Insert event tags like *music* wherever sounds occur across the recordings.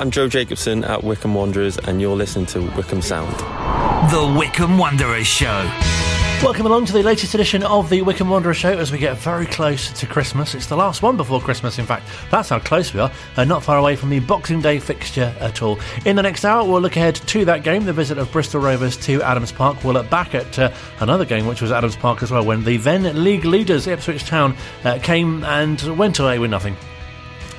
Hi, I'm Joe Jacobson at Wycombe Wanderers, and you're listening to Wycombe Sound. The Wycombe Wanderers Show. Welcome along to the latest edition of the Wycombe Wanderer Show as we get very close to Christmas. It's the last one before Christmas, in fact. That's how close we are, and not far away from the Boxing Day fixture at all. In the next hour, we'll look ahead to that game, the visit of Bristol Rovers to Adams Park. We'll look back at uh, another game, which was Adams Park as well, when the then league leaders, Ipswich Town, uh, came and went away with nothing.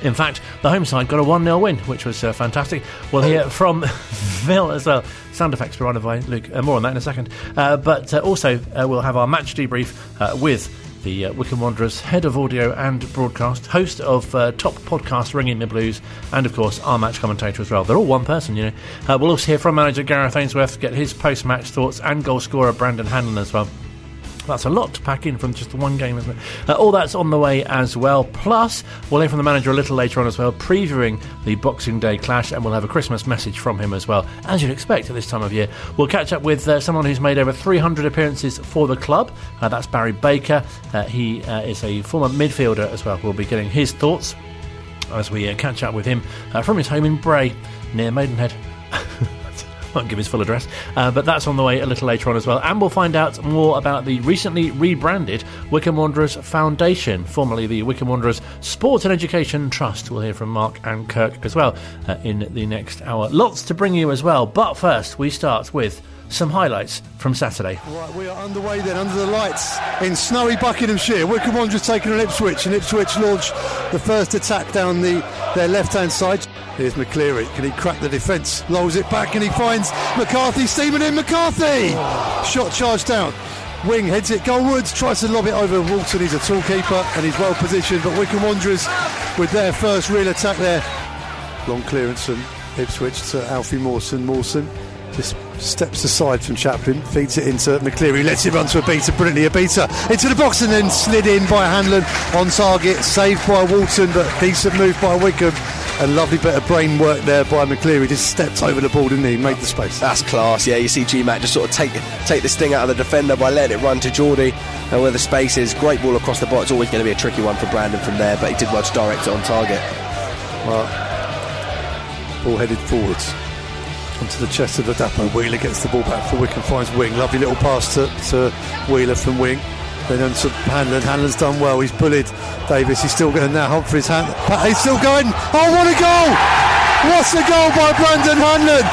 In fact, the home side got a 1 0 win, which was uh, fantastic. We'll hear from *laughs* Phil as well. Sound effects provided by Luke. Uh, more on that in a second. Uh, but uh, also, uh, we'll have our match debrief with the uh, Wycombe Wanderers head of audio and broadcast, host of uh, top podcast Ringing the Blues, and of course our match commentator as well. They're all one person, you know. Uh, we'll also hear from manager Gareth Ainsworth, get his post match thoughts, and goal scorer Brandon Hanlon as well. That's a lot to pack in from just one game, isn't it? Uh, all that's on the way as well. Plus, we'll hear from the manager a little later on as well, previewing the Boxing Day clash, and we'll have a Christmas message from him as well, as you'd expect at this time of year. We'll catch up with uh, someone who's made over 300 appearances for the club. Uh, that's Barry Baker. Uh, he uh, is a former midfielder as well. We'll be getting his thoughts as we uh, catch up with him from his home in Bray, near Maidenhead. Won't give his full address, uh, but that's on the way a little later on as well. And we'll find out more about the recently rebranded Wycombe Wanderers Foundation, formerly the Wycombe Wanderers Sport and Education Trust. We'll hear from Mark and Kirk as well uh, in the next hour. Lots to bring you as well, but first we start with some highlights from Saturday. Right, we are underway then under the lights in snowy Buckinghamshire. Wycombe Wanderers taking on Ipswich, and Ipswich launch the first attack down the their left-hand side. Here's McCleary. Can he crack the defence? Lolls it back, and he finds McCarthy steaming in. McCarthy, shot charged down. Wing heads it goalwards, tries to lob it over Walton. He's a tall keeper and he's well positioned. But Wycombe Wanderers with their first real attack there. Long clearance from Ipswich to Alfie Mawson. Mawson just steps aside from Chaplin, feeds it into McCleary, lets it run to Obita brilliantly. Obita into the box and then slid in by Hanlon on target, saved by Walton, but decent move by Wycombe. A lovely bit of brain work there by McCleary. Just stepped over the ball, didn't he? Made the space. That's class. Yeah, you see GMAT just sort of take take the sting out of the defender by letting it run to Geordie, and where the space is, great ball across the box. Always going to be a tricky one for Brandon from there, but he did well to direct it on target. Well, ball headed forwards onto the chest of Ladapo. Wheeler gets the ball back for Wycombe, finds Wing. Lovely little pass to, to Wheeler from Wing. Then to Hanlon. Hanlon's done well. He's bullied Davis. He's still going now. Humphreys hand. He's still going. Oh, what a goal! What's the goal by Brandon Hanlon?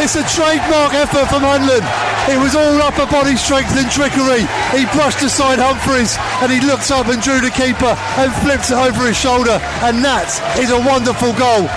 It's a trademark effort from Hanlon. It was all upper body strength and trickery. He brushed aside Humphreys and he looked up and drew the keeper and flipped it over his shoulder. And that is a wonderful goal.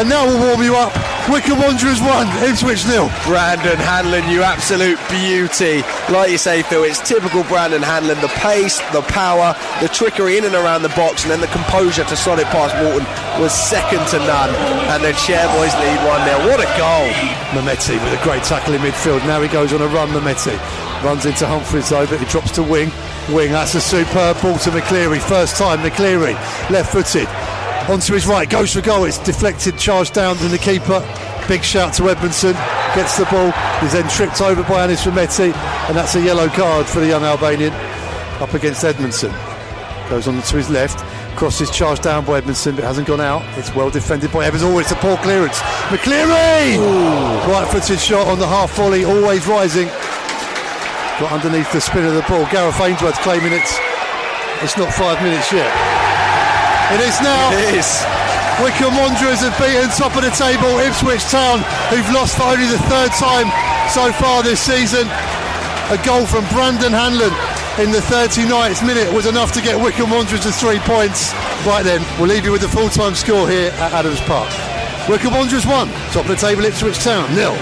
And now we'll warm you up. Wycombe Wanderers 1, Ipswich nil. Brandon Hanlon, you absolute beauty. Like you say, Phil, it's typical Brandon Hanlon. The pace, the power, the trickery in and around the box, and then the composure to slot it past Walton was second to none. And the Chairboys lead 1 0. What a goal! Mehmeti with a great tackle in midfield. Now he goes on a run, Mehmeti. Runs into Humphreys though, but he drops to wing. Wing, that's a superb ball to McCleary. First time, McCleary, left footed onto his right, goes for goal. It's deflected, charged down to the keeper. Big shout to Edmundson, gets the ball. He's then tripped over by Anis Mehmeti, and that's a yellow card for the young Albanian up against Edmundson. Goes on to his left, crosses charged down by Edmundson, but hasn't gone out. It's well defended by Evans. Oh, it's a poor clearance. McCleary! Right footed shot on the half volley, always rising. Got underneath the spin of the ball. Gareth Ainsworth claiming it's it's not five minutes yet. It is now. It is. Wycombe Wanderers have beaten top of the table Ipswich Town, who've lost for only the third time so far this season. A goal from Brandon Hanlon in the 39th minute was enough to get Wycombe Wanderers to three points. Right then, we'll leave you with the full-time score here at Adams Park. Wycombe Wanderers 1, top of the table Ipswich Town nil.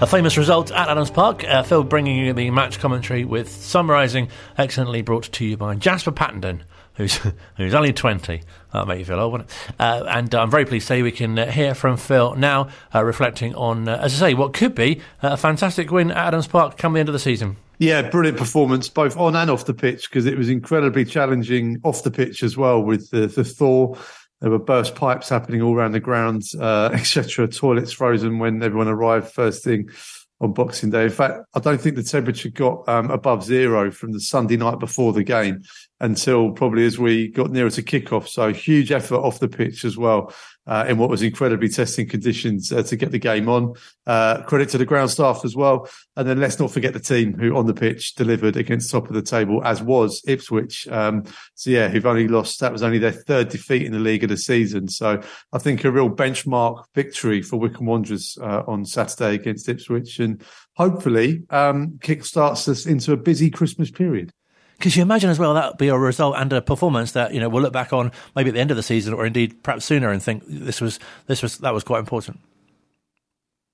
A famous result at Adams Park. Uh, Phil bringing you the match commentary with summarising, excellently brought to you by Jasper Pattenden who's *laughs* who's only 20. That'll make you feel old, won't it? Uh, and I'm very pleased to say we can uh, hear from Phil now, uh, reflecting on, uh, as I say, what could be a fantastic win at Adams Park come the end of the season. Yeah, brilliant performance, both on and off the pitch, because it was incredibly challenging off the pitch as well with the, the thaw. There were burst pipes happening all around the ground, uh, *laughs* etc. Toilets frozen when everyone arrived first thing on Boxing Day. In fact, I don't think the temperature got um, above zero from the Sunday night before the game until probably as we got nearer to kickoff. So huge effort off the pitch as well. Uh, in what was incredibly testing conditions uh, to get the game on. Uh, credit to the ground staff as well. And then let's not forget the team who on the pitch delivered against top of the table, as was Ipswich. Um, so yeah, who've only lost, that was only their third defeat in the league of the season. So I think a real benchmark victory for Wycombe Wanderers uh, on Saturday against Ipswich and hopefully um, kickstarts us into a busy Christmas period. Because you imagine as well that would be a result and a performance that you know we'll look back on maybe at the end of the season or indeed perhaps sooner and think this was this was that was quite important.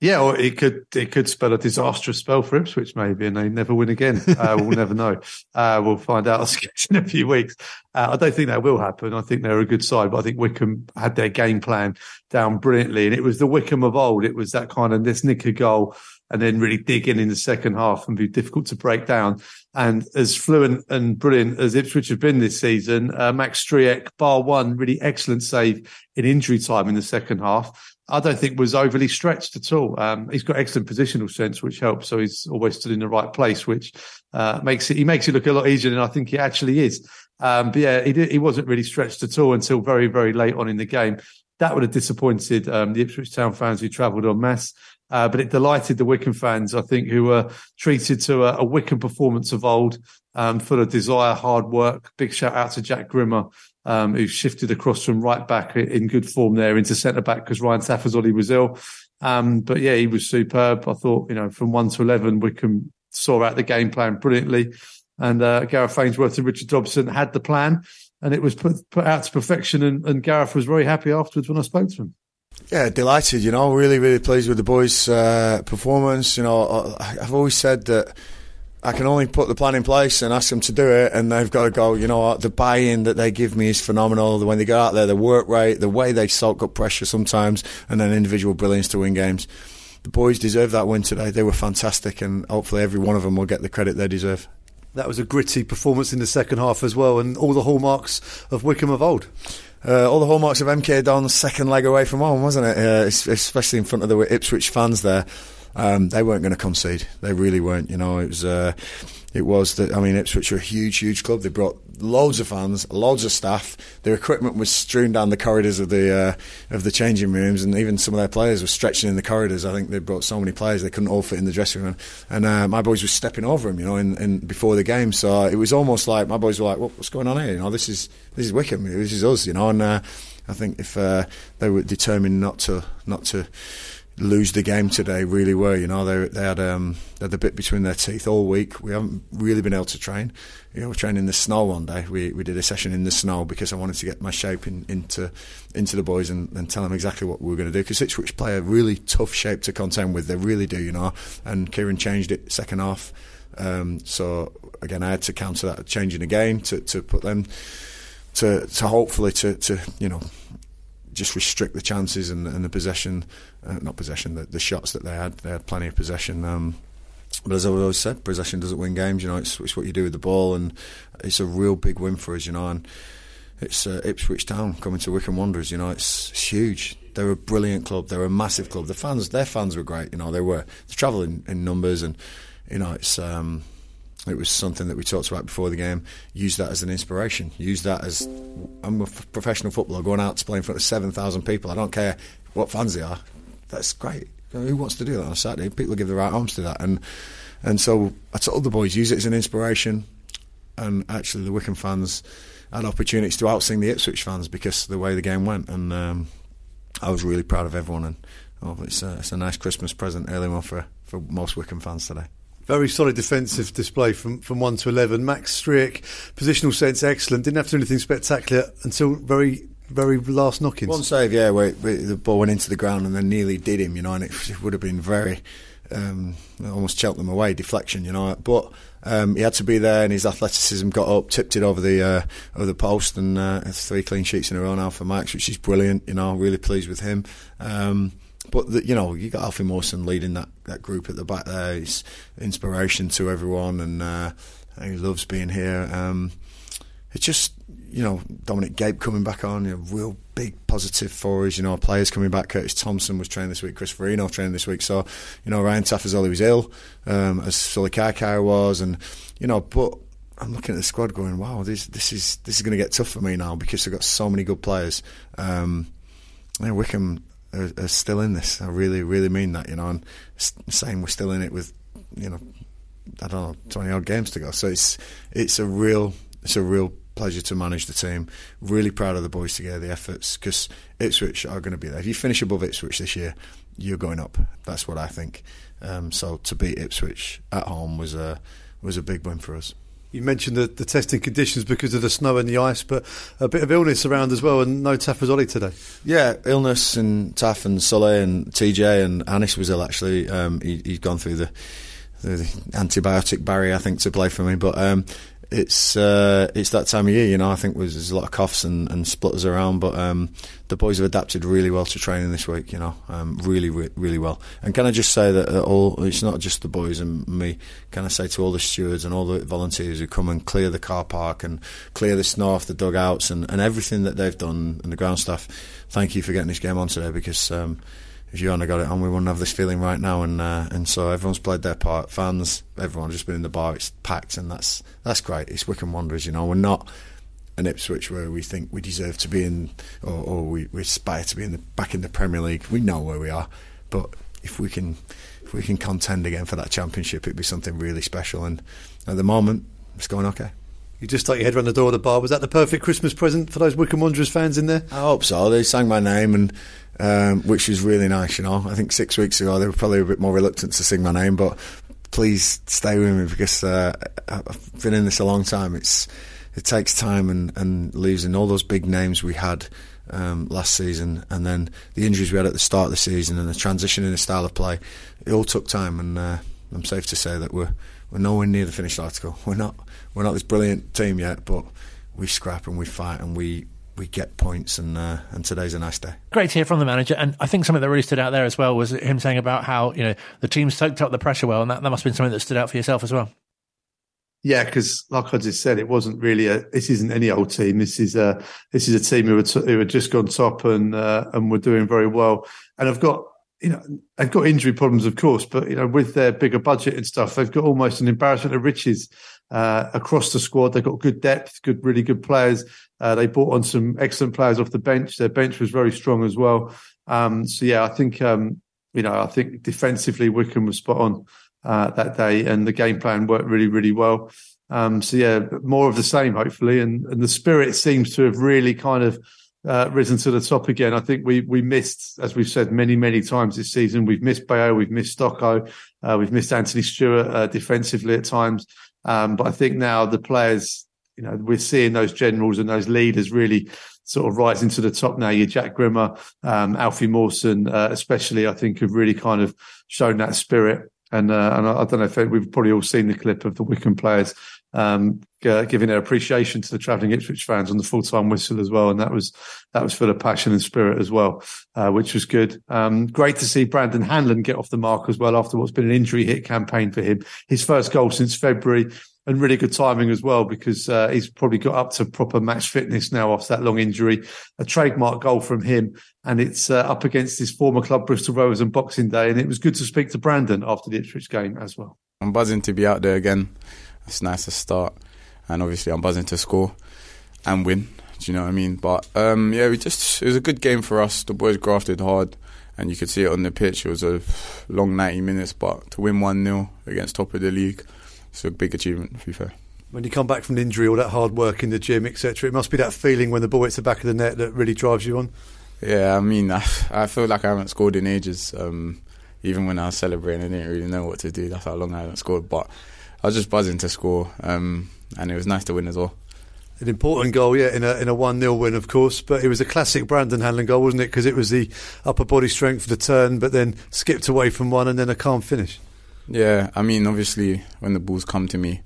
Yeah, or it could it could spell a disastrous spell for Ipswich maybe, and they never win again. *laughs* Uh, we'll never know. Uh, we'll find out in a few weeks. Uh, I don't think that will happen. I think they're a good side, but I think Wycombe had their game plan down brilliantly, and it was the Wycombe of old. It was that kind of this nick a goal and then really dig in in the second half and be difficult to break down. And as fluent and brilliant as Ipswich have been this season, uh, Max Stryjek, bar one, really excellent save in injury time in the second half. I don't think was overly stretched at all. Um, he's got excellent positional sense, which helps. So he's always stood in the right place, which uh, makes it he makes it look a lot easier than I think he actually is. Um, but yeah, he, did, he wasn't really stretched at all until very very late on in the game. That would have disappointed um, the Ipswich Town fans who travelled en masse. Uh, but it delighted the Wycombe fans, I think, who were treated to a, a Wycombe performance of old, um, full of desire, hard work. Big shout out to Jack Grimmer, um, who shifted across from right back in good form there into centre back because Ryan Tafazolli was ill. Um, but yeah, he was superb. I thought, you know, from one to 11, Wycombe saw out the game plan brilliantly. And uh, Gareth Ainsworth and Richard Dobson had the plan and it was put, put out to perfection. And, and Gareth was very happy afterwards when I spoke to him. Yeah, delighted. You know, really, really pleased with the boys' uh, performance. You know, I've always said that I can only put the plan in place and ask them to do it, and they've got to go. You know, the buy-in that they give me is phenomenal. The when they go out there, the work rate, the way they soak up pressure sometimes, and then individual brilliance to win games. The boys deserve that win today. They were fantastic, and hopefully every one of them will get the credit they deserve. That was a gritty performance in the second half as well, and all the hallmarks of Wycombe of old uh, all the hallmarks of MK Dons second leg away from home, wasn't it? Uh, especially in front of the Ipswich fans there. Um, they weren't going to concede. They really weren't. You know, it was. Uh, it was that. I mean, Ipswich are a huge, huge club. They brought loads of fans, loads of staff. Their equipment was strewn down the corridors of the uh, of the changing rooms, and even some of their players were stretching in the corridors. I think they brought so many players they couldn't all fit in the dressing room, and uh, my boys were stepping over them, you know, in, in, before the game. So it was almost like my boys were like, "What's going on here? You know, this is this is Wycombe. This is us, you know." And uh, I think if uh, they were determined not to not to lose the game today really were. You know, they, they had um, they had a bit between their teeth all week. We haven't really been able to train. You know, we trained in the snow one day. We we did a session in the snow because I wanted to get my shape in, into into the boys and, and tell them exactly what we were going to do. Because Ipswich play a really tough shape to contend with. They really do, you know. And Kieran changed it second half. Um, so again, I had to counter that changing again to, to put them to to hopefully to, to you know just restrict the chances and, and the possession, uh, not possession, the, the, shots that they had. They had plenty of possession. Um, but as I've always said, possession doesn't win games. You know, it's, it's what you do with the ball, and it's a real big win for us. You know, and it's uh, Ipswich Town coming to Wycombe Wanderers. You know, it's, it's, huge. They're a brilliant club. They're a massive club. The fans, their fans were great. You know, they were they travel in, in numbers, and you know, it's um, it was something that we talked about before the game. Use that as an inspiration. Use that as I'm a f- professional footballer going out to play in front of seven thousand people. I don't care what fans they are. That's great. who wants to do that on a Saturday? People give the right arms to that, and and so I told the boys use it as an inspiration. And actually, the Wycombe fans had opportunities to outsing the Ipswich fans because of the way the game went, and um, I was really proud of everyone. And oh, it's a, it's a nice Christmas present early on for for most Wycombe fans today. Very solid defensive display from, from 1 to 11. Max Stryjek, positional sense excellent. Didn't have to do anything spectacular until very very last knockings. One save, yeah, where, where, the ball went into the ground and then nearly did him, you know, and it, it *laughs* would have been very, um, almost them away, deflection, you know. But um, he had to be there, and his athleticism got up, tipped it over the uh, over the post, and uh, three clean sheets in a row now for Max, which is brilliant. You know, really pleased with him. Um, but the, you know, you got Alfie Mawson leading that, that group at the back there. He's inspiration to everyone, and uh, he loves being here. Um, it's just you know Dominic Gape coming back on, you know, real big positive for us. You know, our players coming back. Curtis Thompson was training this week. Chris Forino training this week. So you know, Ryan Tafazolli was ill, um, as Sullay Kaikai was, and you know, but. I'm looking at the squad, going, "Wow, this this is this is going to get tough for me now because I've got so many good players." Um, yeah, Wycombe are, are, still in this. I really, really mean that, you know, and saying we're still in it with, you know, I don't know, twenty odd games to go. So it's it's a real it's a real pleasure to manage the team. Really proud of the boys together, the efforts, because Ipswich are going to be there. If you finish above Ipswich this year, you're going up. That's what I think. Um, so to beat Ipswich at home was a was a big win for us. You mentioned the, the testing conditions because of the snow and the ice, but a bit of illness around as well, and no Tafazolli today. Yeah, illness and Taff and Sully and TJ and Anis was ill actually. Um, he, he'd gone through the, the, antibiotic barrier, I think, to play for me. But um, it's uh, it's that time of year, you know. I think there's a lot of coughs and, and splutters around, but um, the boys have adapted really well to training this week, you know, um, really, re- really well. And can I just say that all it's not just the boys and me. Can I say to all the stewards and all the volunteers who come and clear the car park and clear the snow off the dugouts and, and everything that they've done and the ground staff, thank you for getting this game on today because. Um, if you hadn't got it on, we wouldn't have this feeling right now. And uh, and so everyone's played their part. Fans, everyone's just been in the bar. It's packed, and that's that's great. It's Wycombe Wanderers, you know. We're not an Ipswich where we think we deserve to be in, or, or we, we aspire to be in the back in the Premier League. We know where we are, but if we can if we can contend again for that championship, it'd be something really special. And at the moment, it's going okay. You just stuck your head around the door of the bar. Was that the perfect Christmas present for those Wycombe Wanderers fans in there? I hope so. They sang my name and um, which was really nice. You know, I think six weeks ago they were probably a bit more reluctant to sing my name, but please stay with me because uh, I've been in this a long time. It's it takes time and, and losing all those big names we had um, last season, and then the injuries we had at the start of the season, and the transition in the style of play. It all took time, and uh, I'm safe to say that we're we're nowhere near the finished article. We're not we're not this brilliant team yet, but we scrap and we fight and we we get points, and uh, and today's a nice day. Great to hear from the manager, and I think something that really stood out there as well was him saying about how you know the team soaked up the pressure well, and that, that must have been something that stood out for yourself as well. Yeah, because like I just said, it wasn't really a. This isn't any old team. This is a. This is a team who had, who had just gone top and uh, and were doing very well. And I've got you know they've got injury problems, of course, but you know with their bigger budget and stuff, they've got almost an embarrassment of riches uh, across the squad. They've got good depth, good, really good players. Uh, they brought on some excellent players off the bench. Their bench was very strong as well. Um, so yeah, I think um, you know, I think defensively Wycombe was spot on uh, that day, and the game plan worked really, really well. Um, so yeah, more of the same, hopefully, and and the spirit seems to have really kind of. Uh, risen to the top again. I think we we missed, as we've said many many times this season, we've missed Bayo, we've missed Stocko, uh, we've missed Anthony Stewart uh, defensively at times. Um, but I think now the players, you know, we're seeing those generals and those leaders really sort of rising to the top now. You Jack Grimmer, um, Alfie Mawson, uh, especially, I think have really kind of shown that spirit. And, uh, and I, I, don't know if we've probably all seen the clip of the Wycombe players um, giving their appreciation to the travelling Ipswich fans on the full time whistle as well, and that was that was full of passion and spirit as well, uh, which was good. Um, great to see Brandon Hanlon get off the mark as well after what's been an injury hit campaign for him. His first goal since February. And really good timing as well because uh, he's probably got up to proper match fitness now after that long injury. A trademark goal from him, and it's uh, up against his former club Bristol Rovers on Boxing Day. And it was good to speak to Brandon after the Ipswich game as well. I'm buzzing to be out there again it's nice to start, and obviously I'm buzzing to score and win. Do you know what I mean? But um, yeah, we just it was a good game for us. The boys grafted hard, and you could see it on the pitch. It was a long 90 minutes, but to win one 0 against top of the league, it's a big achievement. To be fair. When you come back from an injury, all that hard work in the gym, etc., it must be that feeling when the ball hits the back of the net that really drives you on. Yeah, I mean, I, I feel like I haven't scored in ages. Um, even when I was celebrating, I didn't really know what to do. That's how long I haven't scored. But I was just buzzing to score, um, and it was nice to win as well. An important goal, yeah, in a in a one 0 win, of course, but it was a classic Brandon Hanlon goal, wasn't it? Because it was the upper body strength for the turn, but then skipped away from one and then a calm finish. Yeah, I mean, obviously, when the balls come to me,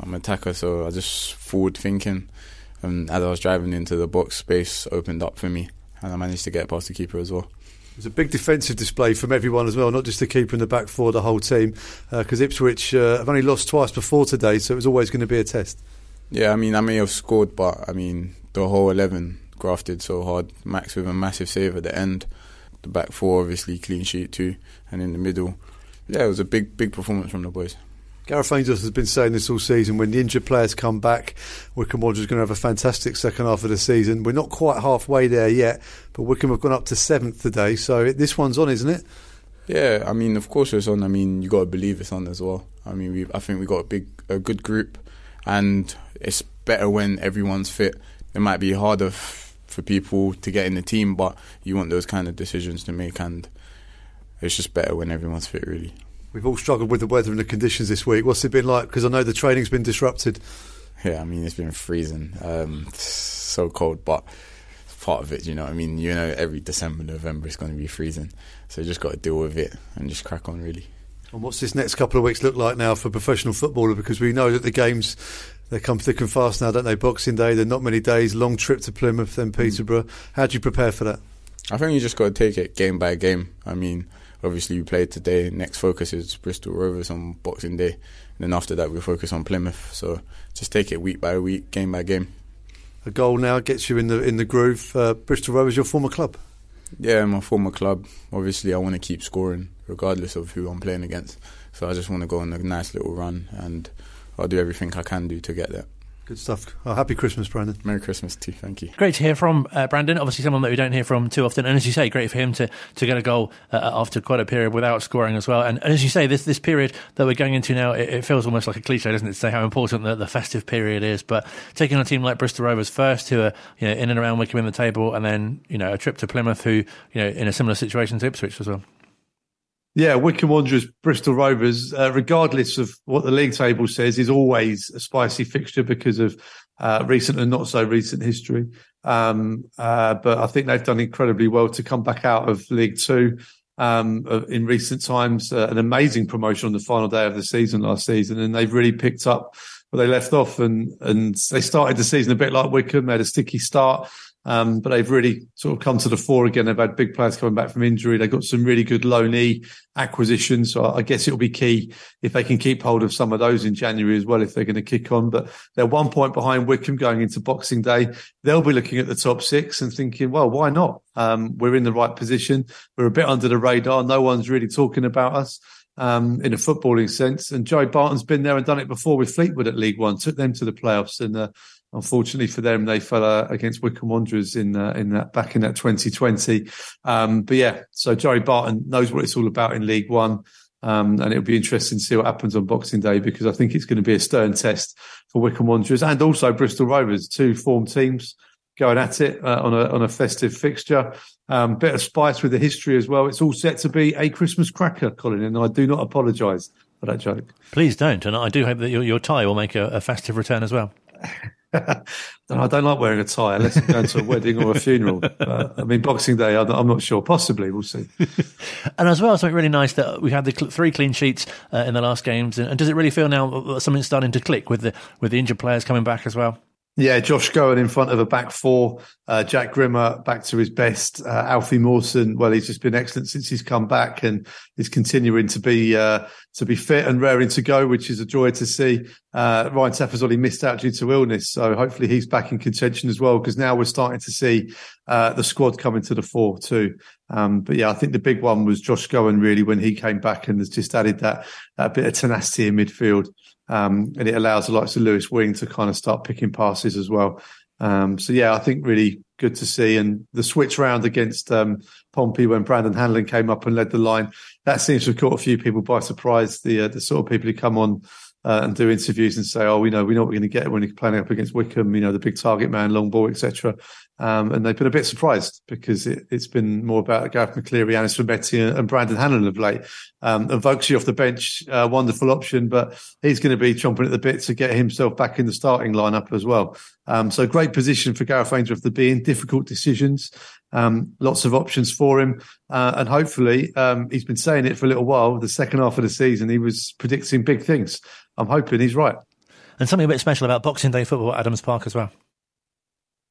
I'm an attacker, so I just forward thinking. And as I was driving into the box, space opened up for me, and I managed to get past the keeper as well. It was a big defensive display from everyone as well, not just the keeper in the back four, the whole team. Because uh, Ipswich uh, have only lost twice before today, so it was always going to be a test. Yeah, I mean, I may have scored, but I mean, the whole 11 grafted so hard. Max with a massive save at the end. The back four, obviously, clean sheet too. And in the middle, yeah, it was a big, big performance from the boys. Gareth Ainsworth has been saying this all season. When the injured players come back, Wycombe Wanderers are going to have a fantastic second half of the season. We're not quite halfway there yet, but Wycombe have gone up to seventh today, so this one's on, isn't it? Yeah, I mean, of course it's on. I mean, you got to believe it's on as well. I mean, we, I think we got a big, a good group, and it's better when everyone's fit. It might be harder f- for people to get in the team, but you want those kind of decisions to make, and it's just better when everyone's fit, really. We've all struggled with the weather and the conditions this week. What's it been like? Because I know the training's been disrupted. Yeah, I mean it's been freezing, um, so cold, but part of it. You know, what I mean, you know, every December, November it's going to be freezing, so you just got to deal with it and just crack on, really. And what's this next couple of weeks look like now for professional footballer? Because we know that the games they come thick and fast now, don't they? Boxing Day, they're not many days. Long trip to Plymouth, then Peterborough. How do you prepare for that? I think you just got to take it game by game. I mean, obviously we played today. Next focus is Bristol Rovers on Boxing Day, and then after that we focus on Plymouth. So just take it week by week, game by game. A goal now gets you in the in the groove. Uh, Bristol Rovers, your former club. Yeah, my former club. Obviously, I want to keep scoring regardless of who I'm playing against. So I just want to go on a nice little run, and I'll do everything I can do to get there. Good stuff. Oh, happy Christmas, Brandon. Merry Christmas to you. Thank you. Great to hear from uh, Brandon. Obviously, someone that we don't hear from too often. And as you say, great for him to, to get a goal uh, after quite a period without scoring as well. And, and, as you say, this this period that we're going into now, it, it, feels almost like a cliche, doesn't it, to say how important the, the festive period is. But taking on a team like Bristol Rovers first, who are you know in and around Wycombe in the table, and then you know a trip to Plymouth, who you know in a similar situation to Ipswich as well. Yeah, Wycombe Wanderers, Bristol Rovers, uh, regardless of what the league table says, is always a spicy fixture because of uh, recent and not so recent history. Um, uh, but I think they've done incredibly well to come back out of League Two um, in recent times. Uh, an amazing promotion on the final day of the season last season, and they've really picked up where they left off. And and they started the season a bit like Wycombe. They had a sticky start. Um, but they've really sort of come to the fore again. They've had big players coming back from injury. They've got some really good loanee acquisitions. So I guess it'll be key if they can keep hold of some of those in January as well, if they're going to kick on. But they're one point behind Wycombe going into Boxing Day. They'll be looking at the top six and thinking, well, why not? Um, we're in the right position. We're a bit under the radar. No one's really talking about us. Um, in a footballing sense, and Joey Barton's been there and done it before with Fleetwood at League One, took them to the playoffs, and uh, unfortunately for them, they fell uh, against Wycombe Wanderers in uh, in that back in that 2020. Um, but yeah, so Joey Barton knows what it's all about in League One. Um, and it'll be interesting to see what happens on Boxing Day because I think it's going to be a stern test for Wycombe Wanderers and also Bristol Rovers, two form teams going at it uh, on a on a festive fixture. Um, bit of spice with the history as well. It's all set to be a Christmas cracker, Colin, and I do not apologise for that joke. Please don't, and I do hope that your, your tie will make a, a festive return as well. *laughs* *laughs* I don't like wearing a tie unless I'm going to a wedding or a funeral. I mean, Boxing Day, I'm not sure. Possibly, we'll see. *laughs* and as well, something really nice that we had the cl- three clean sheets uh, in the last games. And, and does it really feel now uh, something's starting to click with the with the injured players coming back as well? Yeah, Josh Scowen in front of a back four. Uh, Jack Grimmer back to his best. Uh, Alfie Mawson, well, he's just been excellent since he's come back and is continuing to be uh, to be fit and raring to go, which is a joy to see. Uh, Ryan Tafazolli missed out due to illness, so hopefully he's back in contention as well. Because now we're starting to see uh, the squad coming to the fore too. Um, but yeah, I think the big one was Josh Scowen really when he came back and has just added that, that bit of tenacity in midfield. Um, and it allows the likes of Lewis Wing to kind of start picking passes as well. Um, so yeah, I think really good to see. And the switch round against um, Pompey when Brandon Hanlon came up and led the line, that seems to have caught a few people by surprise. The uh, the sort of people who come on uh, and do interviews and say, "Oh, we know we know what we're going to get when you're playing up against Wycombe, you know, the big target man, long ball, etc." Um, and they've been a bit surprised because it, has been more about Gareth McCleary, Anis Mehmeti, and, and Brandon Hanlon of late. Um, and Vokesy off the bench, uh, wonderful option, but he's going to be chomping at the bit to get himself back in the starting lineup as well. Um, so great position for Gareth Ainsworth to be in. Difficult decisions, um, lots of options for him, uh, and hopefully um, he's been saying it for a little while. The second half of the season, he was predicting big things. I'm hoping he's right. And something a bit special about Boxing Day football at Adams Park as well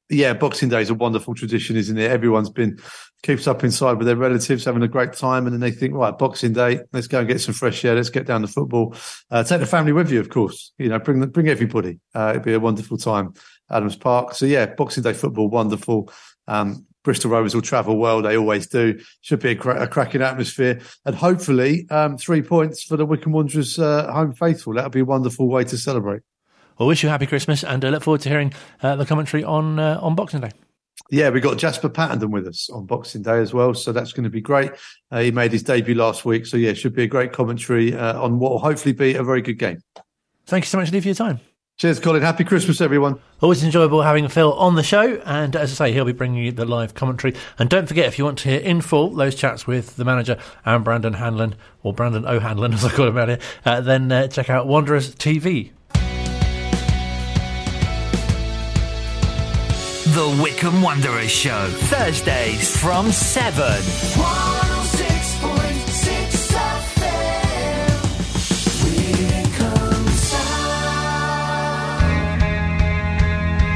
yeah, Boxing Day is a wonderful tradition, isn't it? Everyone's been keeps up inside with their relatives, having a great time, and then they think, right, Boxing Day, let's go and get some fresh air, let's get down to football. Uh, take the family with you, of course. You know, bring bring everybody. Uh, it'd be a wonderful time, Adams Park. So yeah, Boxing Day football, wonderful. Um, Bristol Rovers will travel well. They always do. Should be a, cra- a cracking atmosphere. And hopefully, um, three points for the Wycombe Wanderers uh, home faithful. That'll be a wonderful way to celebrate. Well, wish you a happy Christmas and uh, look forward to hearing uh, the commentary on uh, on Boxing Day. Yeah, we got Jasper Pattenden with us on Boxing Day as well, so that's going to be great. Uh, he made his debut last week, so yeah, should be a great commentary uh, on what will hopefully be a very good game. Thank you so much, Lee, for your time. Cheers, Colin. Happy Christmas, everyone. Always enjoyable having Phil on the show, and as I say, he'll be bringing you the live commentary. And don't forget, if you want to hear in full those chats with the manager and Brandon Hanlon, or Brandon O'Hanlon, *laughs* as I call him here, uh, then uh, check out Wanderers TV The Wycombe Wanderers Show, Thursdays from 7.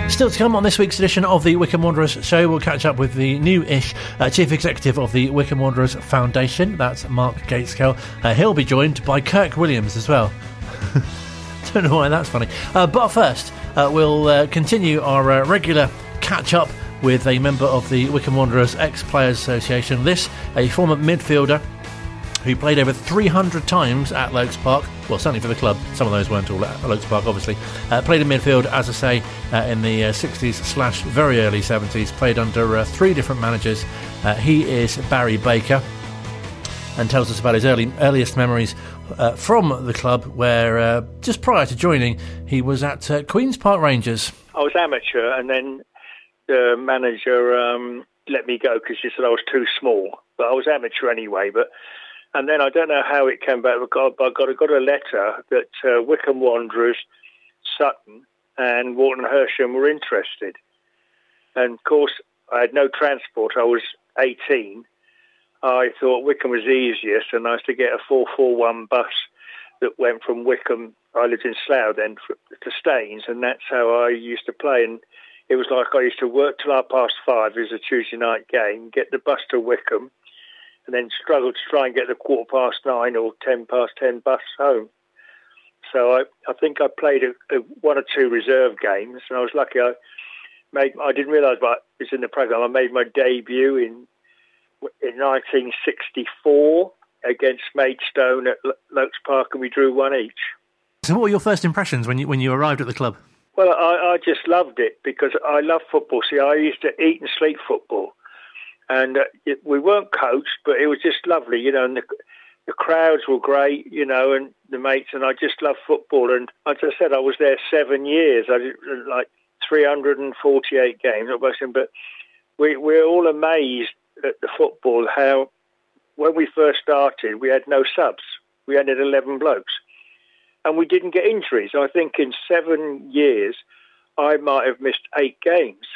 Still to come on this week's edition of the Wycombe Wanderers show, we'll catch up with the new-ish uh, chief executive of the Wycombe Wanderers Foundation. That's Mark Gateskill. Uh, he'll be joined by Kirk Williams as well. *laughs* Don't know why that's funny. Uh, but first, uh, we'll uh, continue our uh, regular catch-up with a member of the Wycombe Wanderers Ex-Players Association. This, a former midfielder who played over 300 times at Loakes Park. Well, certainly for the club. Some of those weren't all at Loakes Park, obviously. Uh, played in midfield, as I say, uh, in the uh, 60s slash very early 70s. Played under uh, three different managers. Uh, he is Barry Baker and tells us about his early earliest memories uh, from the club, where just prior to joining, he was at Queen's Park Rangers. I was amateur, and then the manager um, let me go because she said I was too small. But I was amateur anyway. But and then I don't know how it came back, but I got, I got a letter that uh, Wycombe Wanderers, Sutton, and Walton Hersham were interested. And of course, I had no transport. I was 18. I thought Wycombe was easiest, and I used to get a 441 bus that went from Wycombe. I lived in Slough then to Staines, and that's how I used to play. And it was like I used to work till half past five. It was a Tuesday night game. Get the bus to Wycombe, and then struggle to try and get the quarter past nine or ten past ten bus home. So I, I think I played a, a, one or two reserve games, and I was lucky. I made. I didn't realise, but it's in the program. I made my debut in in 1964 against Maidstone at Loakes Park, and we drew one each. So, what were your first impressions when you when you arrived at the club? Well, I, I just loved it because I love football. See, I used to eat and sleep football and uh, it, we weren't coached, but it was just lovely, you know. And the, the crowds were great, you know, and the mates, and I just love football. And as I said, I was there seven years. I did like 348 games, but we we're all amazed at the football. How when we first started, we had no subs. We had 11 blokes, and we didn't get injuries. I think in seven years, I might have missed eight games,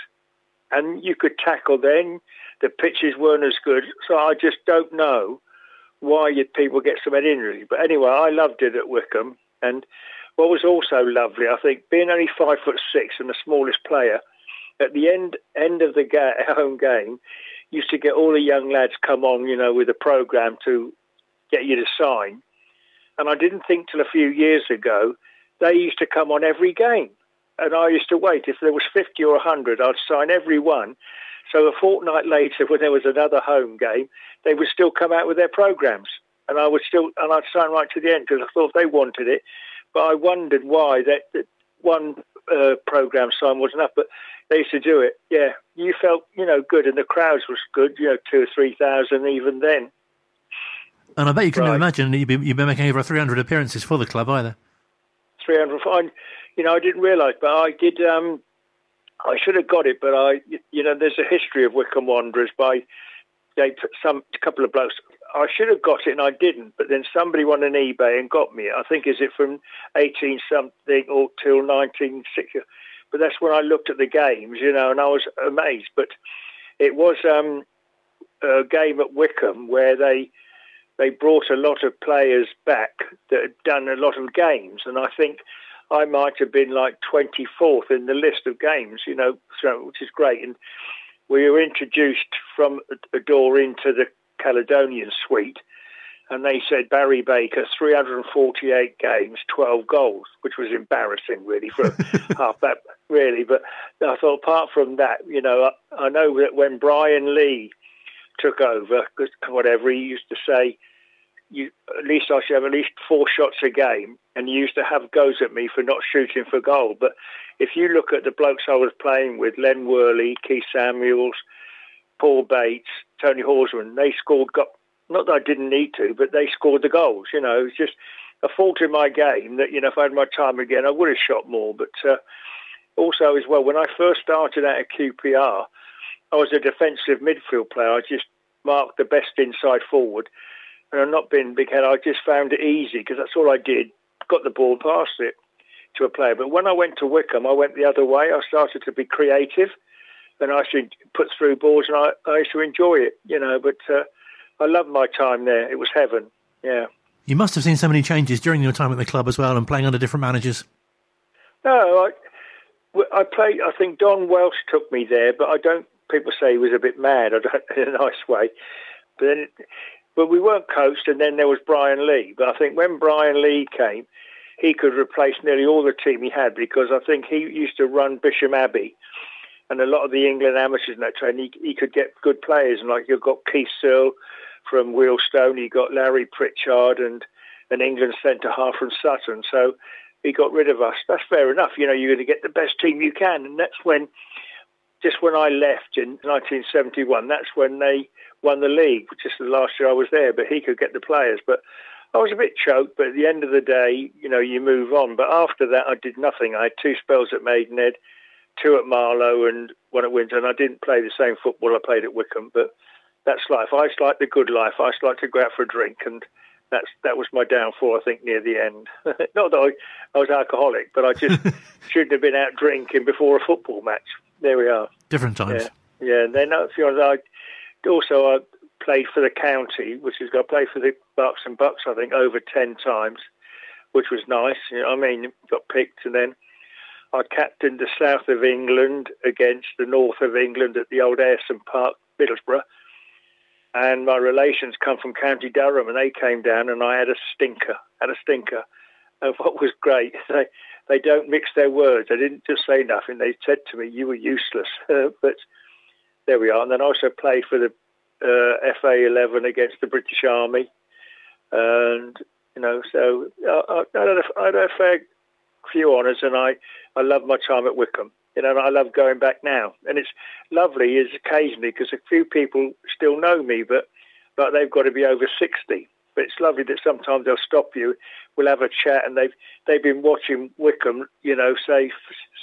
and you could tackle then the pitches weren't as good. So I just don't know why people get so many injuries. But anyway, I loved it at Wycombe. And what was also lovely, I think, being only five foot six and the smallest player, at the end end of the ga- *laughs* home game, used to get all the young lads come on, you know, with a program to get you to sign. And I didn't think till a few years ago they used to come on every game. And I used to wait. If there was 50 or 100, I'd sign every one. So a fortnight later, when there was another home game, they would still come out with their programs, and I would still and I'd sign right to the end because I thought they wanted it. But I wondered why that, that one uh, program sign wasn't enough. But they used to do it. Yeah, you felt you know good, and the crowds was good. You know, two or three thousand even then. And I bet you couldn't right. imagine you'd be, you'd be making over 300 appearances for the club either. 300, you know, I didn't realise, but I did. Um, I should have got it, but I, you know, there's a history of Wycombe Wanderers by they put some couple of blokes. I should have got it and I didn't, but then somebody went on eBay and got me. I think is it from 18 something or till 1960. But that's when I looked at the games, you know, and I was amazed. But it was um, a game at Wycombe where they they brought a lot of players back that had done a lot of games, and I think I might have been like 24th in the list of games, you know, so, which is great. And we were introduced from a door into the Caledonian suite. and they said Barry Baker, 348 games, 12 goals, which was embarrassing really for *laughs* half that, really. But I thought apart from that, you know, I, I know that when Brian Lee took over, whatever, he used to say, you, at least I should have at least four shots a game, and he used to have goes at me for not shooting for goal. But if you look at the blokes I was playing with, Len Worley, Keith Samuels, Paul Bates, Tony Horsman, they scored, got, not that I didn't need to, but they scored the goals. You know, it's just a fault in my game that, you know, if I had my time again, I would have shot more. But uh, also as well, when I first started out at QPR, I was a defensive midfield player. I just marked the best inside forward. And I'm not being big head. I just found it easy because that's all I did. Got the ball past it to a player. But when I went to Wycombe, I went the other way. I started to be creative and I should put through balls and I, I used to enjoy it, you know. But uh, I loved my time there. It was heaven. Yeah. You must have seen so many changes during your time at the club as well and playing under different managers. No, I, I played. I think Don Welsh took me there, but I don't. People say he was a bit mad. I don't, *laughs* in a nice way. But then, but we weren't coached, and then there was Brian Lee. But I think when Brian Lee came, he could replace nearly all the team he had because I think he used to run Bisham Abbey, and a lot of the England amateurs in that train, he, he could get good players. And like you've got Keith Searle from Wealdstone, you got Larry Pritchard and an England centre half from Sutton. So he got rid of us. That's fair enough. You know, you're going to get the best team you can. And that's when, just when I left in 1971, that's when they won the league, which is the last year I was there. But he could get the players. But I was a bit choked. But at the end of the day, you know, you move on. But after that, I did nothing. I had two spells at Maidenhead two at Marlow and one at Windsor. And I didn't play the same football I played at Wycombe, but that's life. I just like the good life. I just like to go out for a drink, and that's that was my downfall. I think near the end. *laughs* Not that I, I was alcoholic, but I just *laughs* shouldn't have been out drinking before a football match. There we are. Different times. Yeah, yeah. And then, uh, to be honest, I also I played for the county, which is I played for the Bucks and Bucks. I think over ten times, which was nice. You know, I mean, got picked, and then I captained the south of England against the north of England at the old Ayresome Park, Middlesbrough. And my relations come from County Durham, and they came down, and I had a stinker, had a stinker. And *laughs* what was great, *laughs* they they don't mix their words. They didn't just say nothing. They said to me, "You were useless." *laughs* but there we are. And then I also played for the uh, FA 11 against the British Army, and you know, so I, I, had, a, I had a fair few honours, and I I love my time at Wycombe. You know, I love going back now, and it's lovely is occasionally because a few people still know me, but but they've got to be over sixty. But it's lovely that sometimes they'll stop you. We'll have a chat, and they've they've been watching Wycombe, you know, say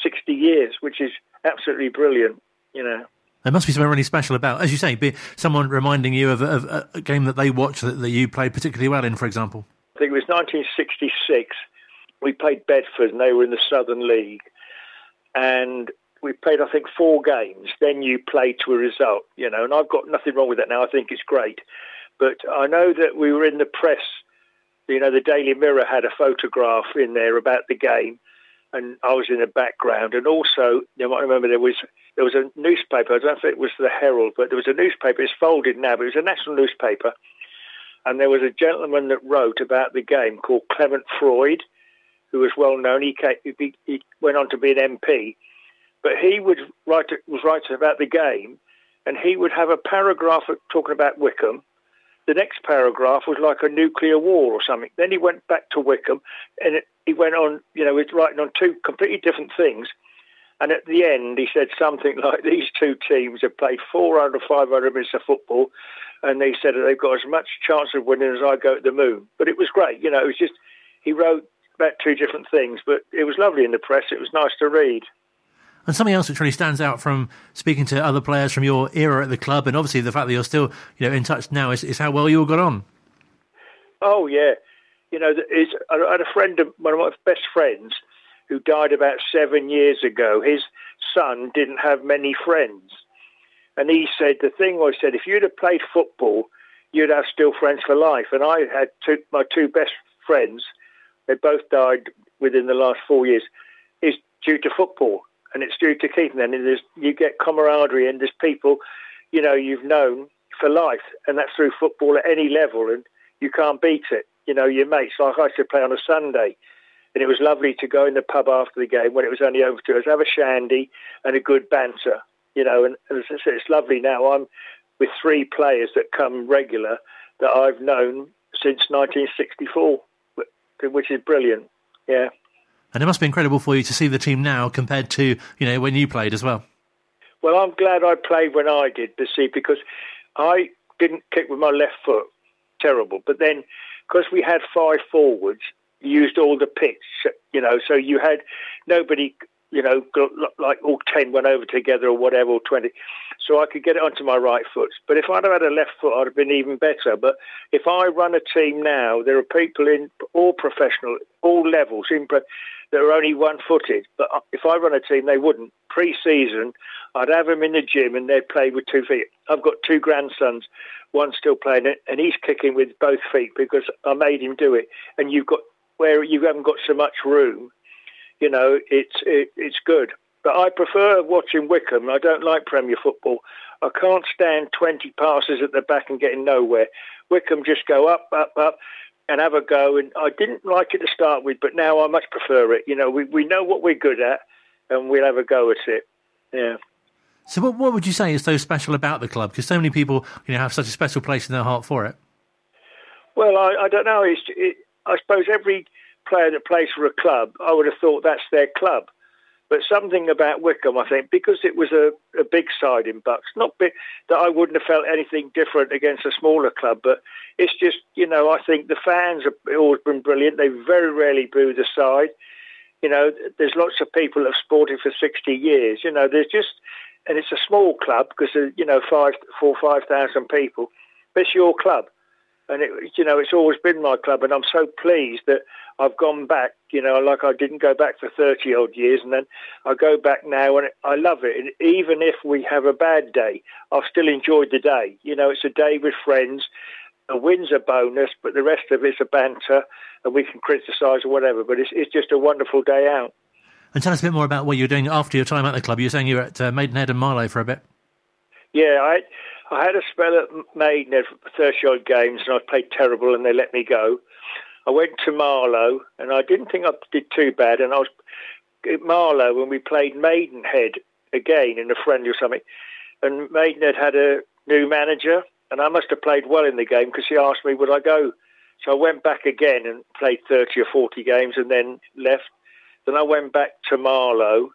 sixty years, which is absolutely brilliant. You know. There must be something really special about, as you say, be someone reminding you of, of a game that they watched that, that you played particularly well in, for example. I think it was 1966 we played Bedford and they were in the Southern League. And we played, I think, four games. Then you play to a result, you know, and I've got nothing wrong with that now. I think it's great. But I know that we were in the press, you know, the Daily Mirror had a photograph in there about the game. And I was in the background, and also you might remember there was there was a newspaper. I don't know if it was the Herald, but there was a newspaper. It's folded now, but it was a national newspaper. And there was a gentleman that wrote about the game called Clement Freud, who was well known. He, came, he, went on to be an MP, but he would write was writing about the game, and he would have a paragraph talking about Wycombe. The next paragraph was like a nuclear war or something. Then he went back to Wycombe and it, he went on, you know, he's writing on two completely different things. And at the end, he said something *laughs* like, "These two teams have played 400 or 500 minutes of football, and they said they've got as much chance of winning as I go at the moon." But it was great, you know. It was just he wrote about two different things, but it was lovely in the press. It was nice to read. And something else which really stands out from speaking to other players from your era at the club, and obviously the fact that you're still, you know, in touch now, is, is how well you all got on. Oh yeah, you know, I had a friend, of, one of my best friends, who died about seven years ago. His son didn't have many friends, and he said the thing I said if you'd have played football, you'd have still friends for life. And I had two, my two best friends they both died within the last four years, is due to football. And it's due to keeping them. And there's, you get camaraderie and there's people, you know, you've known for life. And that's through football at any level. And you can't beat it. You know, your mates, like I used to play on a Sunday, and it was lovely to go in the pub after the game when it was only over to us, have a shandy and a good banter. You know, and, and it's, it's lovely now. I'm with three players that come regular that I've known since 1964, which is brilliant. Yeah. And it must be incredible for you to see the team now compared to, you know, when you played as well. Well, I'm glad I played when I did, see, because I didn't kick with my left foot. Terrible. But then, because we had five forwards, used all the pitch, you know, so you had nobody, you know, like all 10 went over together or whatever, or 20. So I could get it onto my right foot. But if I'd have had a left foot, I'd have been even better. But if I run a team now, there are people in all professional, all levels, in that are only one-footed. But uh, if I run a team, they wouldn't. Pre-season, I'd have them in the gym and they'd play with two feet. I've got two grandsons, one still playing it, and he's kicking with both feet because I made him do it. And you've got where you haven't got so much room, you know, it's it, it's good. But I prefer watching Wycombe. I don't like Premier football. I can't stand 20 passes at the back and getting nowhere. Wycombe just go up, up, up and have a go. And I didn't like it to start with, but now I much prefer it. You know, we, we know what we're good at and we'll have a go at it. Yeah. So what, what would you say is so special about the club? Because so many people, you know, have such a special place in their heart for it. Well, I, I don't know. It's, it, I suppose every player that plays for a club, I would have thought that's their club. But something about Wycombe, I think, because it was a, a big side in Bucks, not that I wouldn't have felt anything different against a smaller club. But it's just, you know, I think the fans have always been brilliant. They very rarely boo the side. You know, there's lots of people that have sported for 60 years. You know, there's just, and it's a small club because, uh, you know, five, four, 5,000 people. But it's your club and it, you know, it's always been my club, and I'm so pleased that I've gone back. You know, like I didn't go back for 30 odd years, and then I go back now, and I love it. And even if we have a bad day, I've still enjoyed the day. You know, it's a day with friends. A win's a bonus, but the rest of it's a banter, and we can criticise or whatever. But it's, it's just a wonderful day out. And tell us a bit more about what you're doing after your time at the club. You were saying you were at uh, Maidenhead and Marlow for a bit. Yeah, I I had a spell at Maidenhead for 30 odd games and I played terrible and they let me go. I went to Marlow and I didn't think I did too bad. And I was at Marlow when we played Maidenhead again in a friendly or something. And Maidenhead had a new manager and I must have played well in the game because he asked me would I go. So I went back again and played 30 or 40 games and then left. Then I went back to Marlow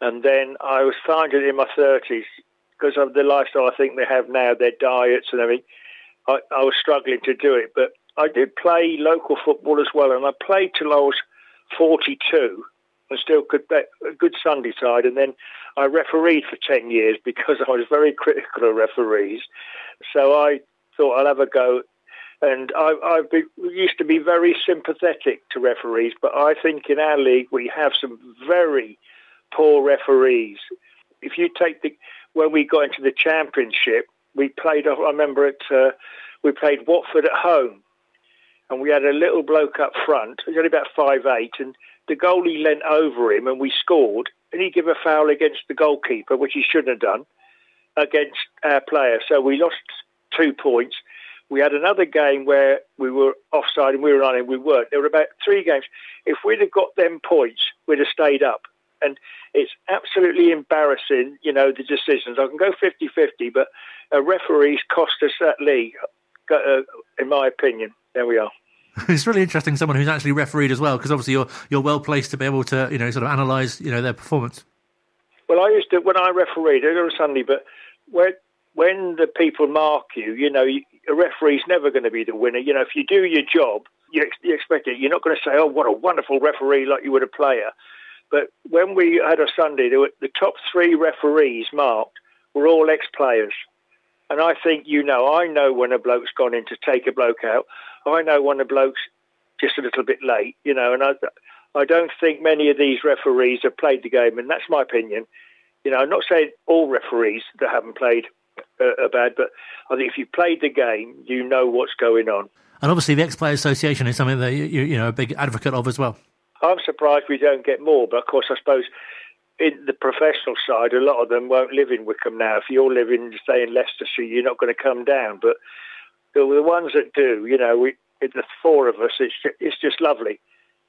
and then I was finding in my 30s because of the lifestyle I think they have now, their diets and everything. I, I was struggling to do it, but I did play local football as well, and I played till I was 42 and still could bet a good Sunday side. And then I refereed for 10 years because I was very critical of referees. So I thought I'll have a go. And I, I've been, used to be very sympathetic to referees, but I think in our league we have some very poor referees. If you take the when we got into the championship, we played. I remember it. Uh, we played Watford at home, and we had a little bloke up front. He was only about five eight, and the goalie leant over him, and we scored. And he gave a foul against the goalkeeper, which he shouldn't have done, against our player. So we lost two points. We had another game where we were offside and we were on and we weren't. There were about three games. If we'd have got them points, we'd have stayed up. And it's absolutely embarrassing, you know, the decisions. I can go 50-50, but a referees cost us that league, uh, in my opinion. There we are. *laughs* It's really interesting. Someone who's actually refereed as well, because obviously you're you're well placed to be able to you know sort of analyse you know their performance. Well, I used to when I refereed. Go Sunday, but when when the people mark you, you know, a referee's never going to be the winner. You know, if you do your job, you, ex- you expect it. You're not going to say, "Oh, what a wonderful referee!" like you would a player. But when we had a Sunday, were, the top three referees marked were all ex-players. And I think you know, I know when a bloke's gone in to take a bloke out. I know when a bloke's just a little bit late, you know, and I, I don't think many of these referees have played the game, and that's my opinion. You know, I'm not saying all referees that haven't played uh, are bad, but I think if you played the game, you know what's going on. And obviously, the ex-player association is something that you, you know a big advocate of as well. I'm surprised we don't get more, but of course, I suppose in the professional side, a lot of them won't live in Wycombe now. If you're living, say, in Leicestershire, you're not going to come down. But the, ones that do, you know, we, the four of us, it's it's just lovely.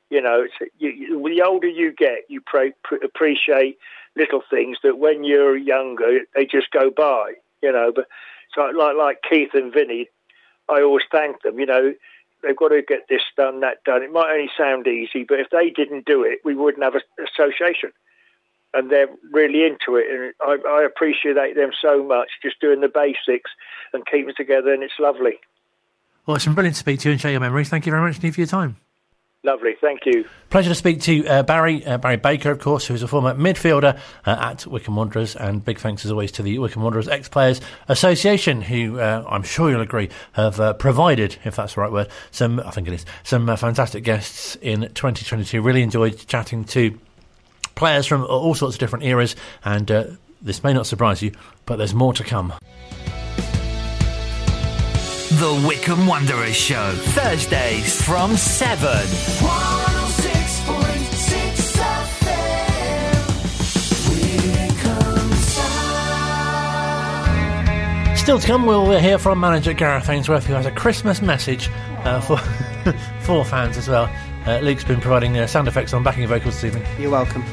You know, it's, you, the older you get, you pray, pr- appreciate little things that when you're younger, they just go by. You know, but so like like Keith and Vinny, I always thank them. You know, they've got to get this done, that done. It might only sound easy, but if they didn't do it, we wouldn't have an association. And they're really into it, and I, I appreciate them so much. Just doing the basics and keeping together, and it's lovely. Well, it's been brilliant to speak to you and share your memories. Thank you very much, Steve, for your time. Lovely, thank you. Pleasure to speak to uh, Barry uh, Barry Baker, of course, who's a former midfielder uh, at Wycombe Wanderers, and big thanks as always to the Wycombe Wanderers Ex Players Association, who uh, I'm sure you'll agree have uh, provided, if that's the right word, some I think it is some uh, fantastic guests in 2022. Really enjoyed chatting to players from all sorts of different eras, and this may not surprise you, but there's more to come. The Wycombe Wanderers Show, Thursdays from 7. Still to come, we'll hear from manager Gareth Ainsworth, who has a Christmas message uh, for *laughs* for fans as well. Uh, Luke's been providing uh, sound effects on backing vocals this evening. You're welcome.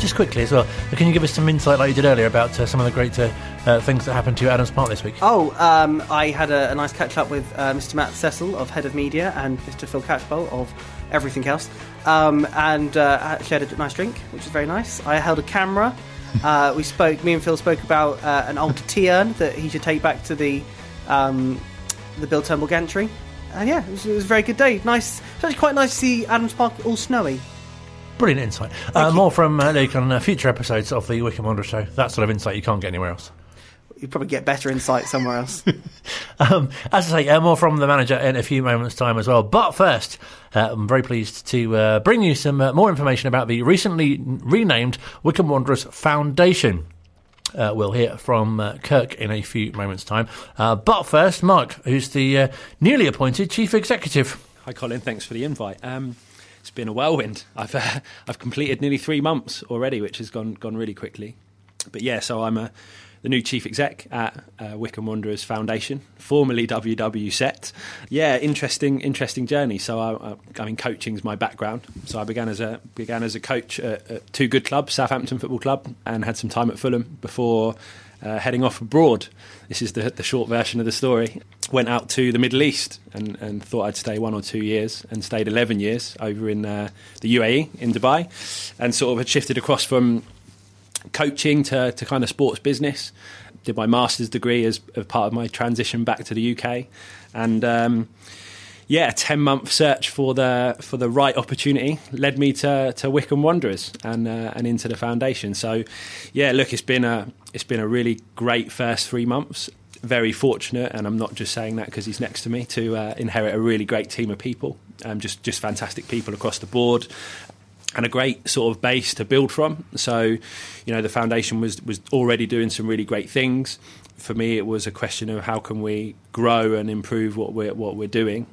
Just quickly as well, can you give us some insight, like you did earlier, about uh, some of the great uh, uh, things that happened to you at Adams Park this week? Oh, um, I had a, a, nice catch up with Mr. Matt Cecil of Head of Media and Mr. Phil Catchpole of Everything Else, um, and shared a nice drink, which was very nice. I held a camera *laughs* uh, we spoke. Me and Phil spoke about uh, an old tea urn that he should take back to the um, the Bill Turnbull gantry. And yeah, it was, it was, a very good day. Nice. It's actually quite nice to see Adams Park all snowy. Brilliant insight. Uh, more from uh, Luke on uh, future episodes of the Wycombe Wanderer Show. That sort of insight you can't get anywhere else you'd probably get better insight somewhere else. *laughs* um, as I say, uh, more from the manager in a few moments' time as well. But first, uh, I'm very pleased to uh, bring you some uh, more information about the recently renamed Wycombe Wanderers Foundation. Uh, we'll hear from uh, Kirk in a few moments' time. but first, Mark, who's the newly appointed chief executive. Hi, Colin. Thanks for the invite. Um, it's been a whirlwind. I've *laughs* I've completed nearly three months already, which has gone gone really quickly. But yeah, so I'm a the new chief exec at uh, Wycombe Wanderers Foundation, formerly WW Set. Yeah, interesting, interesting journey. So I, I, mean, coaching's my background. So I began as a began as a coach at, at two good clubs, Southampton Football Club, and had some time at Fulham before uh, heading off abroad. This is the, the short version of the story. Went out to the Middle East and, and thought I'd stay one or two years, and stayed 11 years over in uh, the UAE in Dubai, and sort of had shifted across from coaching to, to kind of sports business. Did my master's degree as, as part of my transition back to the UK, and um, yeah, ten month search for the for the right opportunity led me to to Wycombe Wanderers and uh, and into the foundation. So yeah, look, it's been a it's been a really great first three months. Very fortunate, and I'm not just saying that because he's next to me to uh, inherit a really great team of people. Um, just just fantastic people across the board, and a great sort of base to build from. So, you know, the foundation was was already doing some really great things. For me, it was a question of how can we grow and improve what we're what we're doing,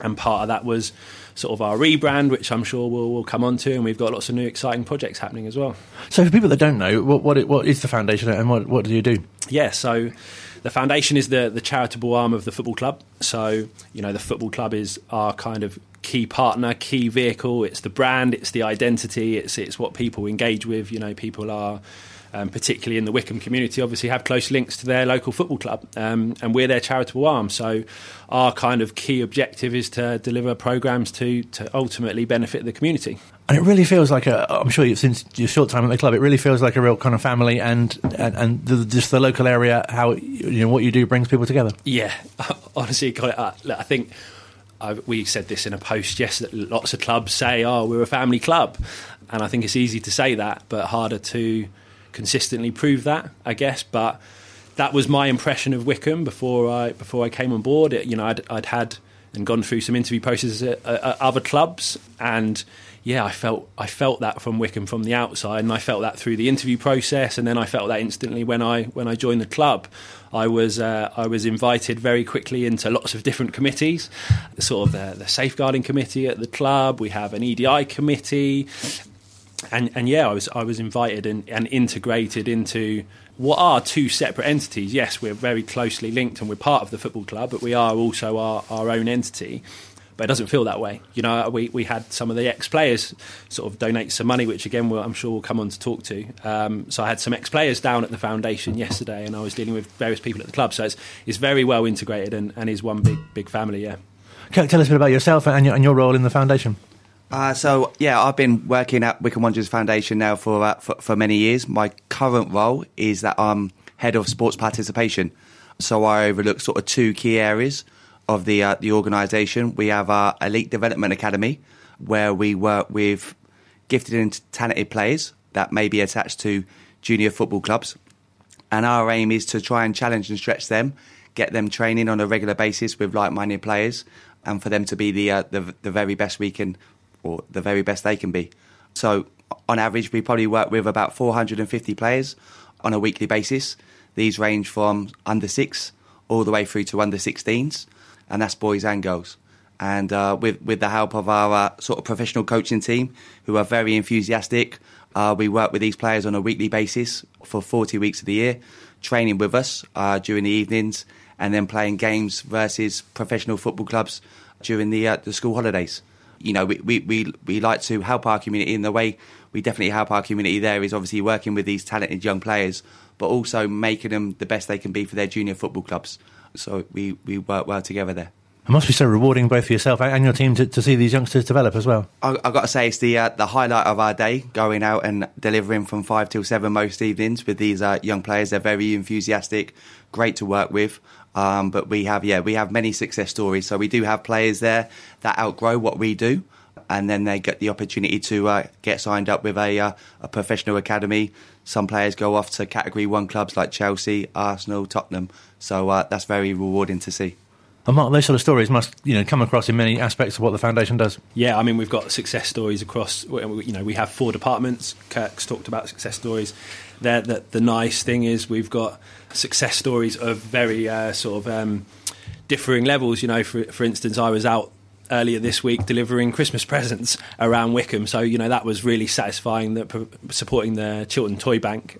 and part of that was sort of our rebrand, which I'm sure we'll, we'll come on to, and we've got lots of new exciting projects happening as well. So, for people that don't know, what what, it, what is the foundation and what what do you do? Yeah, so the foundation is the the charitable arm of the football club. So, you know, the football club is our kind of key partner, key vehicle. It's the brand, it's the identity, it's it's what people engage with. You know, people are. Um, particularly in the Wycombe community, obviously have close links to their local football club, um, and we're their charitable arm. So, our kind of key objective is to deliver programs to to ultimately benefit the community. And it really feels like a. I'm sure you've since your short time at the club, it really feels like a real kind of family, and and, and the, just the local area, how you know what you do brings people together. Yeah, *laughs* honestly, I think I, we said this in a post yesterday. Lots of clubs say, "Oh, we're a family club," and I think it's easy to say that, but harder to consistently prove that, I guess. But that was my impression of Wycombe before I before I came on board. It, you know, I'd, I'd, had and gone through some interview processes at, at other clubs, and yeah, I felt I felt that from Wycombe from the outside, and I felt that through the interview process, and then I felt that instantly when I when I joined the club. I was uh, I was invited very quickly into lots of different committees, sort of the, the safeguarding committee at the club. We have an EDI committee. And and yeah, I was I was invited and, and integrated into what are two separate entities. Yes, we're very closely linked and we're part of the football club, but we are also our, our own entity. But it doesn't feel that way. You know, we, we had some of the ex players sort of donate some money, which again we'll, I'm sure we'll come on to talk to. Um, so I had some ex players down at the foundation yesterday, and I was dealing with various people at the club. So it's, it's very well integrated and, and is one big big family. Yeah. Tell us a bit about yourself and your, and your role in the foundation. Uh, so yeah, I've been working at Wycombe Wanderers Foundation now for, uh, for, for many years. My current role is that I'm head of sports participation. So I overlook sort of two key areas of the uh, the organisation. We have our elite development academy, where we work with gifted and talented players that may be attached to junior football clubs, and our aim is to try and challenge and stretch them, get them training on a regular basis with like-minded players, and for them to be the uh, the, the very best we can or the very best they can be. So, on average, we probably work with about 450 players on a weekly basis. These range from under six all the way through to under 16s, and that's boys and girls. And uh, with with the help of our uh, sort of professional coaching team, who are very enthusiastic, uh, we work with these players on a weekly basis for 40 weeks of the year, training with us uh, during the evenings, and then playing games versus professional football clubs during the uh, the school holidays you know, we, we, we, we like to help our community in the way we definitely help our community there is obviously working with these talented young players, but also making them the best they can be for their junior football clubs. So we, we work well together there. It must be so rewarding both for yourself and your team to, to see these youngsters develop as well. I, have got to say, it's the uh, the highlight of our day, going out and delivering from five till seven most evenings with these uh, young players. They're very enthusiastic, great to work with. Um, but we have, yeah, we have many success stories. So we do have players there that outgrow what we do, and then they get the opportunity to uh, get signed up with a, uh, a professional academy. Some players go off to Category One clubs like Chelsea, Arsenal, Tottenham. So uh, that's very rewarding to see. And Mark, those sort of stories must, you know, come across in many aspects of what the foundation does. Yeah, I mean, we've got success stories across. You know, we have four departments. Kirk's talked about success stories. There, the, the nice thing is we've got success stories of very uh, sort of um, differing levels. You know, for for instance, I was out earlier this week delivering Christmas *laughs* presents around Wycombe. so you know that was really satisfying. That supporting the Chiltern Toy Bank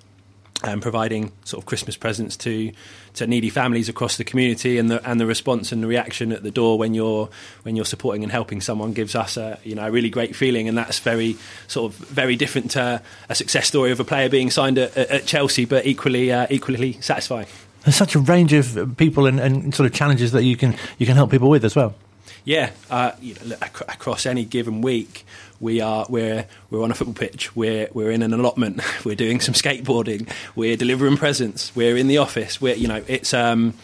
and providing sort of Christmas presents to to needy families across the community, and the and the response and the reaction at the door when you're when you're supporting and helping someone gives us a you know a really great feeling, and that's very sort of very different to a success story of a player being signed at, at Chelsea, but equally uh, equally satisfying. There's such a range of people and, and sort of challenges that you can you can help people with as well. Yeah, uh, you know, across any given week, we are we're we're on a football pitch. We're we're in an allotment. *laughs* We're doing some skateboarding. We're delivering presents. We're in the office. We're you know it's um,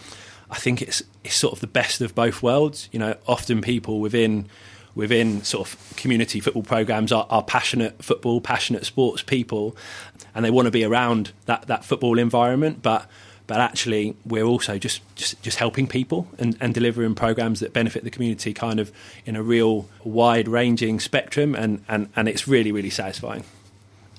I think it's it's sort of the best of both worlds. You know, often people within within sort of community football programs are, are passionate football, passionate sports people, and they want to be around that that football environment, but but actually we're also just, just, just helping people and, and delivering programs that benefit the community kind of in a real wide ranging spectrum and, and, and it's really really satisfying.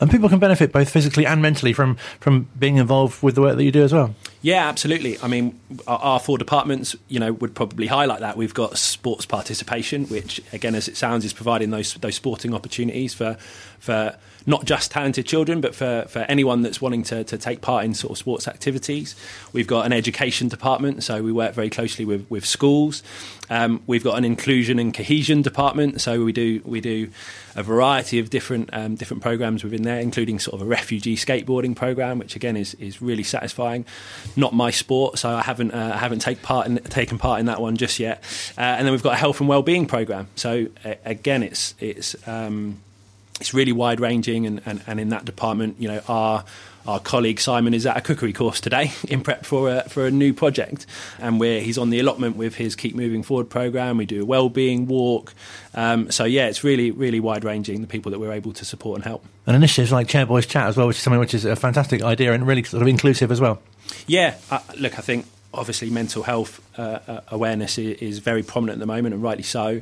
And people can benefit both physically and mentally from from being involved with the work that you do as well. Yeah absolutely. I mean our, our four departments you know would probably highlight that. We've got sports participation which again as it sounds is providing those those sporting opportunities for for not just talented children, but for, for anyone that's wanting to, to take part in sort of sports activities. We've got an education department, so we work very closely with, with schools. Um, we've got an inclusion and cohesion department, so we do we do a variety of different um, different programs within there, including sort of a refugee skateboarding program, which again is, is really satisfying. Not my sport, so I haven't uh, haven't take part in, taken part in that one just yet. Uh, and then we've got a health and well-being program. So uh, again, it's it's um, it's really wide ranging, and, and, and in that department, you know, our our colleague Simon is at a cookery course today *laughs* in prep for a, for a new project, and where he's on the allotment with his Keep Moving Forward program. We do a well-being walk, um, so yeah, it's really really wide ranging. The people that we're able to support and help, and initiatives like Chairboys Chat as well, which is something which is a fantastic idea and really sort of inclusive as well. Yeah, uh, look, I think obviously mental health uh, uh, awareness is, is very prominent at the moment, and rightly so.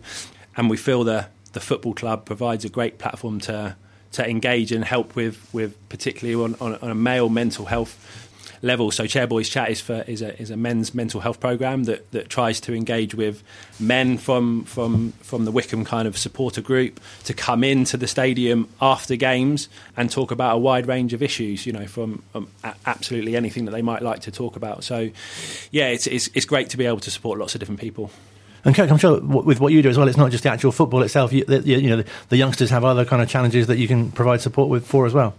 And we feel the the football club provides a great platform to to engage and help with with particularly on, on, on a male mental health level. So Chairboys Chat is for is a is a men's mental health program that, that tries to engage with men from from from the Wycombe kind of supporter group to come into the stadium after games and talk about a wide range of issues. You know, from um, absolutely anything that they might like to talk about. So, yeah, it's, it's it's great to be able to support lots of different people. And Kirk, I'm sure with what you do as well, it's not just the actual football itself. You, you know, the, the youngsters have other kind of challenges that you can provide support with for as well.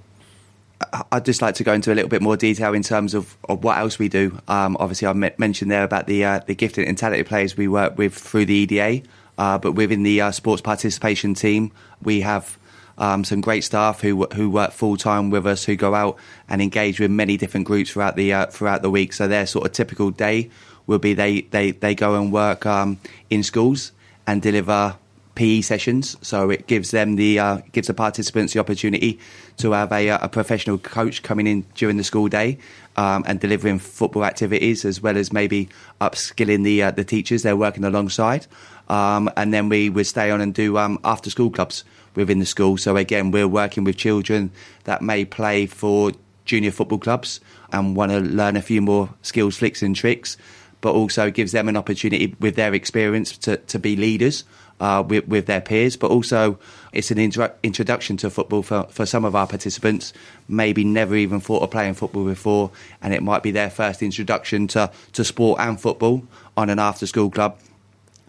I'd just like to go into a little bit more detail in terms of, of what else we do. Um, obviously, I mentioned there about the uh, the gifted and talented players we work with through the EDA, uh, but within the uh, sports participation team, we have um, some great staff who who work full time with us, who go out and engage with many different groups throughout the uh, throughout the week. So their sort of typical day will be they they, they go and work um, in schools and deliver PE sessions. So it gives them the uh, gives the participants the opportunity to have a, a professional coach coming in during the school day um, and delivering football activities as well as maybe upskilling the uh, the teachers they're working alongside. Um, and then we would stay on and do um, after school clubs within the school. So again, we're working with children that may play for junior football clubs and want to learn a few more skills, flicks, and tricks but also gives them an opportunity with their experience to, to be leaders uh, with, with, their peers. But also, it's an intro- introduction to football for, for some of our participants. Maybe never even thought of playing football before, and it might be their first introduction to, to sport and football on an after school club.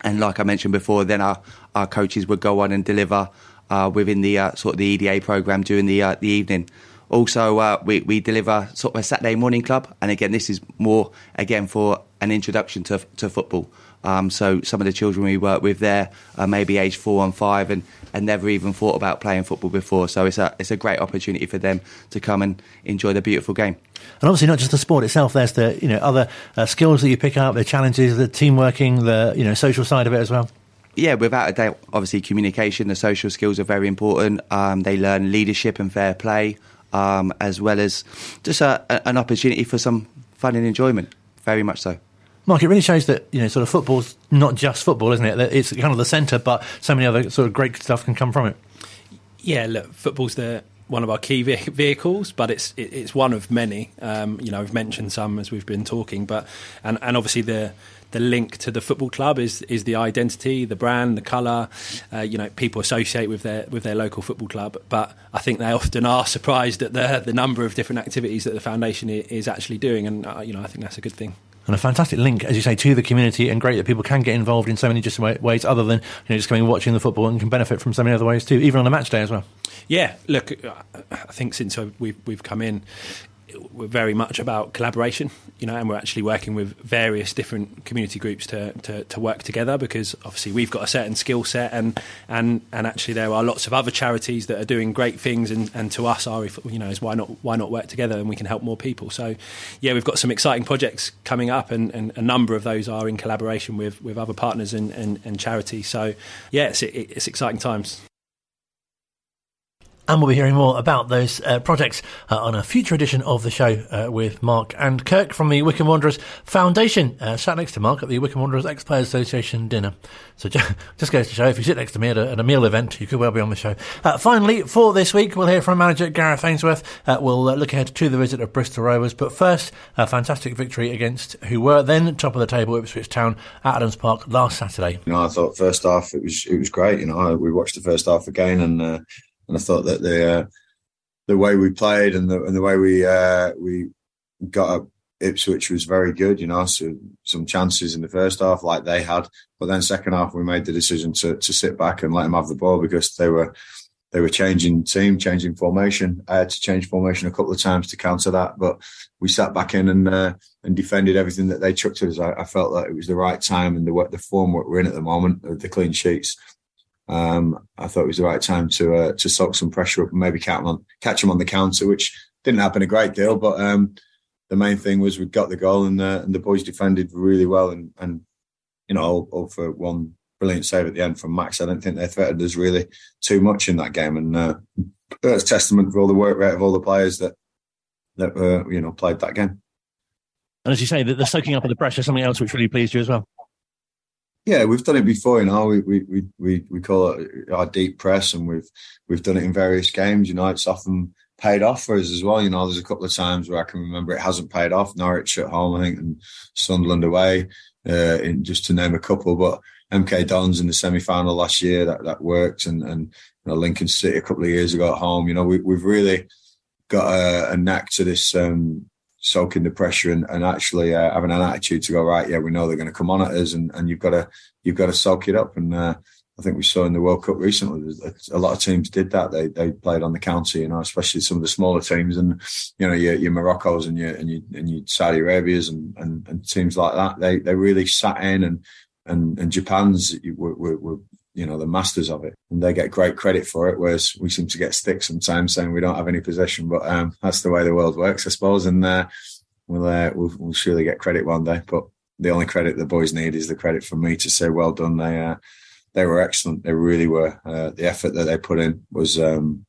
And like I mentioned before, then our, our coaches would go on and deliver uh, within the uh, sort of the EDA program during the uh, the evening. Also, uh, we, we deliver sort of a Saturday morning club, and again, this is more again for an introduction to to football. Um, so some of the children we work with there are maybe age four and five, and, and never even thought about playing football before. So it's a it's a great opportunity for them to come and enjoy the beautiful game. And obviously, not just the sport itself. There's the you know other uh, skills that you pick up, the challenges, the team working, the you know social side of it as well yeah, without a doubt, obviously communication, the social skills are very important. Um, they learn leadership and fair play um, as well as just a, a, an opportunity for some fun and enjoyment. Very much so. Mark, it really shows that you know, sort of football's not just football, isn't it? It's kind of the centre, but so many other sort of great stuff can come from it. Yeah, look, football's the one of our key vehicles, but it's it's one of many. Um, you know, I've mentioned some as we've been talking, but and and obviously the the link to the football club is is the identity, the brand, the colour. Uh, you know, people associate with their with their local football club, but I think they often *laughs* are surprised at the the number of different activities that the foundation is actually doing, and uh, you know, I think that's a good thing and a fantastic link, as you say, to the community, and great that people can get involved in so many different ways, other than you know just coming and watching the football, and can benefit from so many other ways too, even on a match day as well. Yeah, look, I think since we've we've come in, we're very much about collaboration, you know, and we're actually working with various different community groups to, to, to work together because obviously we've got a certain skill set and, and, and actually there are lots of other charities that are doing great things and, and to us are, you know, is why not, why not work together and we can help more people. So yeah, we've got some exciting projects coming up and, and a number of those are in collaboration with, with other partners and, and, and charities. So yeah, it's, it's exciting times. And we'll be hearing more about those uh, projects uh, on a future edition of the show uh, with Mark and Kirk from the Wycombe Wanderers Foundation. Uh, sat next to Mark at the Wycombe Wanderers Ex Players Association dinner. So *laughs* just, goes to show if you sit next to me at a, at a meal event, you could well be on the show. Uh, finally, for this week, we'll hear from manager Gareth Ainsworth. Uh, we'll look ahead to the visit of Bristol Rovers. But first, a fantastic victory against who were then top of the table, Ipswich Town at Adams Park last Saturday. You know, I thought first half it was it was great. You know, we watched the first half again and and I thought that the uh, the way we played and the and the way we uh, we got up Ipswich was very good. You know, so some chances in the first half like they had, but then second half we made the decision to to sit back and let them have the ball because they were they were changing team, changing formation. I had to change formation a couple of times to counter that, but we sat back in and uh, and defended everything that they chucked at us. I, I, felt that it was the right time and the the form we're in at the moment, the clean sheets um, I thought it was the right time to uh, to soak some pressure up and maybe catch them on catch on the counter, which didn't happen a great deal. But um, the main thing was we got the goal and, uh, and the boys defended really well and and you know all, all, for one brilliant save at the end from Max. I don't think they threatened us really too much in that game, and uh, that's testament for all the work rate of all the players that that uh, you know played that game. And as you say, the, the soaking up of the pressure, something else which really pleased you as well. Yeah, we've done it before. You know, we we we we call it our deep press, and we've we've done it in various games. You know, it's often paid off for us as well. You know, there's a couple of times where I can remember it hasn't paid off. Norwich at home, I think, and Sunderland away, uh, in, just to name a couple. But MK Dons in the semi final last year that that worked, and and you know, Lincoln City a couple of years ago at home. You know, we, we've really got a, a knack to this. Um, soaking the pressure and, and actually uh, having an attitude to go right yeah we know they're going to come on at us and, and you've got to you've got to soak it up and uh, I think we saw in the World Cup recently, a lot of teams did that. They they played on the counter, you know, especially some of the smaller teams, and you know your, your Morocco's and your and your, and your Saudi Arabias and, and, and teams like that. They they really sat in, and and and Japan's were, were, were you know the masters of it, and they get great credit for it. Whereas we seem to get stick sometimes saying we don't have any possession, but um, that's the way the world works, I suppose. And uh, we'll, uh, we'll we'll surely get credit one day, but the only credit the boys need is the credit from me to say well done. They uh, they were excellent. They really were. Uh, the effort that they put in was um,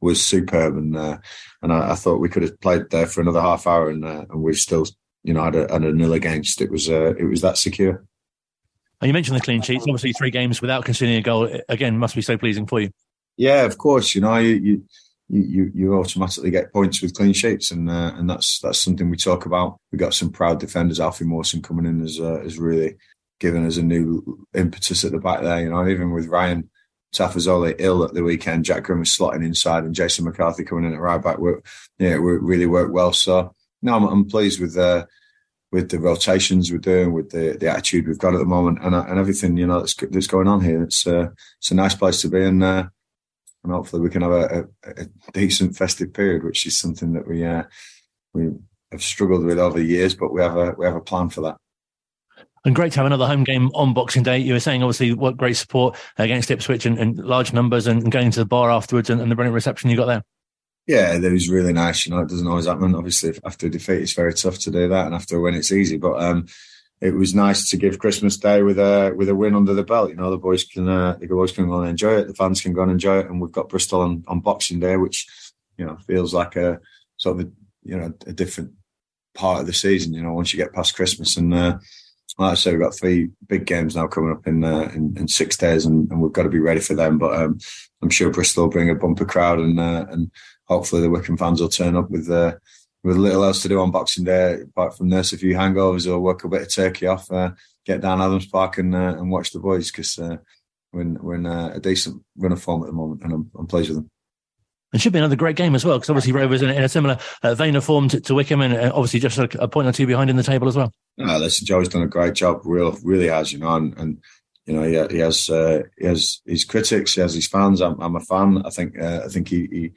was superb, and uh, and I, I, thought we could have played there for another half hour, and uh, and we've still you know had a, had a nil against. It was it was that secure. And you mentioned the clean sheets. Obviously, three games without conceding a goal again must be so pleasing for you. Yeah, of course. You know, you you you, you automatically get points with clean sheets, and uh, and that's that's something we talk about. We got some proud defenders. Alfie Mawson coming in as uh, as really given us a new impetus at the back there. You know, even with Ryan Tafazolli ill at the weekend, Jack Grimm was slotting inside, and Jason McCarthy coming in at right back. Work, yeah, we really worked well. So no, I'm, I'm pleased with uh, with the rotations we're doing, with the, the attitude we've got at the moment, and and everything you know that's that's going on here. It's uh, it's a nice place to be, and uh, and hopefully we can have a, a, a, decent festive period, which is something that we uh, we have struggled with over the years, but we have a we have a plan for that. And great to have another home game on Boxing Day. You were saying, obviously, what great support against Ipswich and, and large numbers and going to the bar afterwards and, and, the brilliant reception you got there. Yeah, it was really nice. You know, it doesn't always happen. Obviously, after a defeat, it's very tough to do that, and after a win, it's easy. But um, it was nice to give Christmas Day with a with a win under the belt. You know, the boys can uh, the boys can go and enjoy it. The fans can go and enjoy it, and we've got Bristol on, on Boxing Day, which you know feels like a sort of a, you know a different part of the season. You know, once you get past Christmas and. Uh, like I say, we've got three big games now coming up in uh, in, in, six days, and, and, we've got to be ready for them. But um, I'm sure Bristol will bring a bumper crowd, and uh, and hopefully the Wycombe fans will turn up with uh, with little else to do on Boxing Day apart from nurse a few hangovers or work a bit of turkey off, uh, get down Adams Park and uh, and watch the boys because uh, we're in, we're in a decent run of form at the moment, and I'm, I'm pleased with them. It should be another great game as well, because obviously Rovers in, in a similar uh, vein of form to, to Wycombe, and uh, obviously just a, a, point or two behind in the table as well. No, listen, Joe's done a great job. Real, really has, you know, and, and you know he, he has uh, he has his critics, he has his fans. I'm, I'm a fan. I think uh, I think he, he,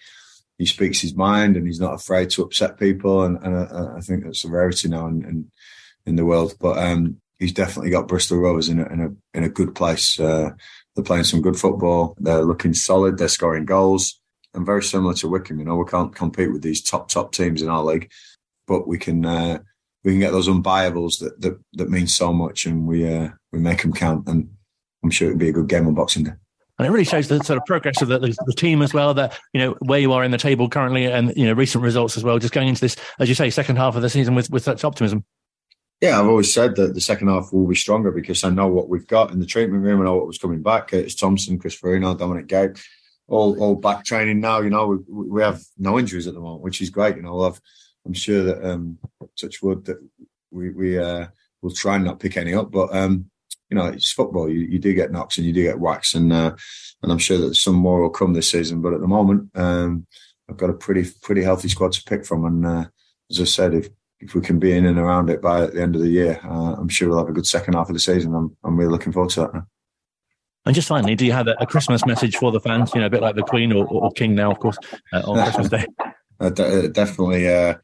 he speaks his mind, and he's not afraid to upset people, and, and I, I think that's a rarity now in, in, in the world. But um, he's definitely got Bristol Rovers in a in a, in a good place. Uh, they're playing some good football. They're looking solid. They're scoring goals and very similar to Wycombe, You know, we can't compete with these top top teams in our league, but we can uh, we can get those unbuyables that that that mean so much, and we uh, we make them count. And I'm sure it'll be a good game on Boxing Day. And it really shows the sort of progress of the, the, the, team as well. That you know where you are in the table currently, and you know recent results as well. Just going into this, as you say, second half of the season with with such optimism. Yeah, I've always said that the second half will be stronger because I know what we've got in the treatment room. I know what was coming back. It's Thompson, Chris Forino, Dominic Gape all all back training now. You know, we, we have no injuries at the moment, which is great. You know, have, I'm sure that um, touch wood that we we uh, will try and not pick any up, but um, you know, it's football. You, you do get knocks and you do get whacks, and uh, and I'm sure that some more will come this season. But at the moment, um, I've got a pretty pretty healthy squad to pick from, and uh, as I said, if if we can be in and around it by the end of the year, uh, I'm sure we'll have a good second half of the season. I'm I'm really looking forward to that. And just finally, do you have a, Christmas message for the fans? You know, a bit like the Queen or, or King now, of course, uh, on *laughs* Christmas Day. I d- definitely uh,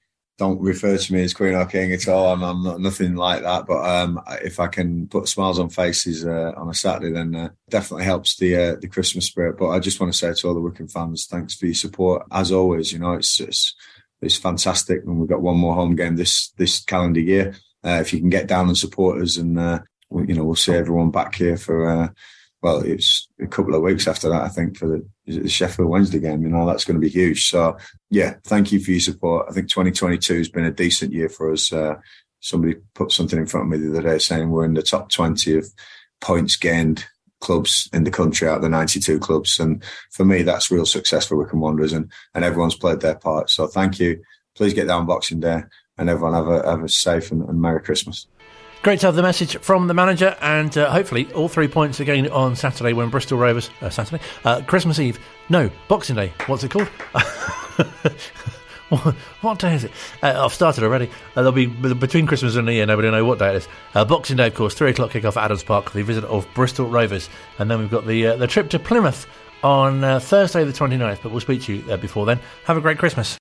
don't refer to me as Queen or King at all. I'm, I'm not, nothing like that. But um, if I can put smiles on faces uh, on a Saturday, then uh, definitely helps the uh, the Christmas spirit. But I just want to say to all the Wycombe fans, thanks for your support as always. You know, it's it's, it's fantastic, and we've got one more home game this this calendar year. Uh, if you can get down and support us, and we, you know, we'll see everyone back here for well, it's a couple of weeks after that, I think, for the, the, Sheffield Wednesday game. You know, that's going to be huge. So, yeah, thank you for your support. I think 2022 has been a decent year for us. Uh, somebody put something in front of me the other day saying we're in the top 20 of points gained clubs in the country out of the 92 clubs. And for me, that's real success for Wycombe Wanderers and, and everyone's played their part. So thank you. Please get down Boxing Day and everyone have a, have a safe and, and Merry Christmas. Great to have the message from the manager, and uh, hopefully all three points again on Saturday when Bristol Rovers. Uh, Saturday? Uh, Christmas Eve. No, Boxing Day. What's it called? *laughs* what day is it? Uh, I've started already. Uh, there'll be between Christmas and New Year. Nobody know what day it is. Uh, Boxing Day, of course, three o'clock kick off at Adams Park. The visit of Bristol Rovers, and then we've got the the trip to Plymouth on Thursday the 29th. But we'll speak to you before then. Have a great Christmas.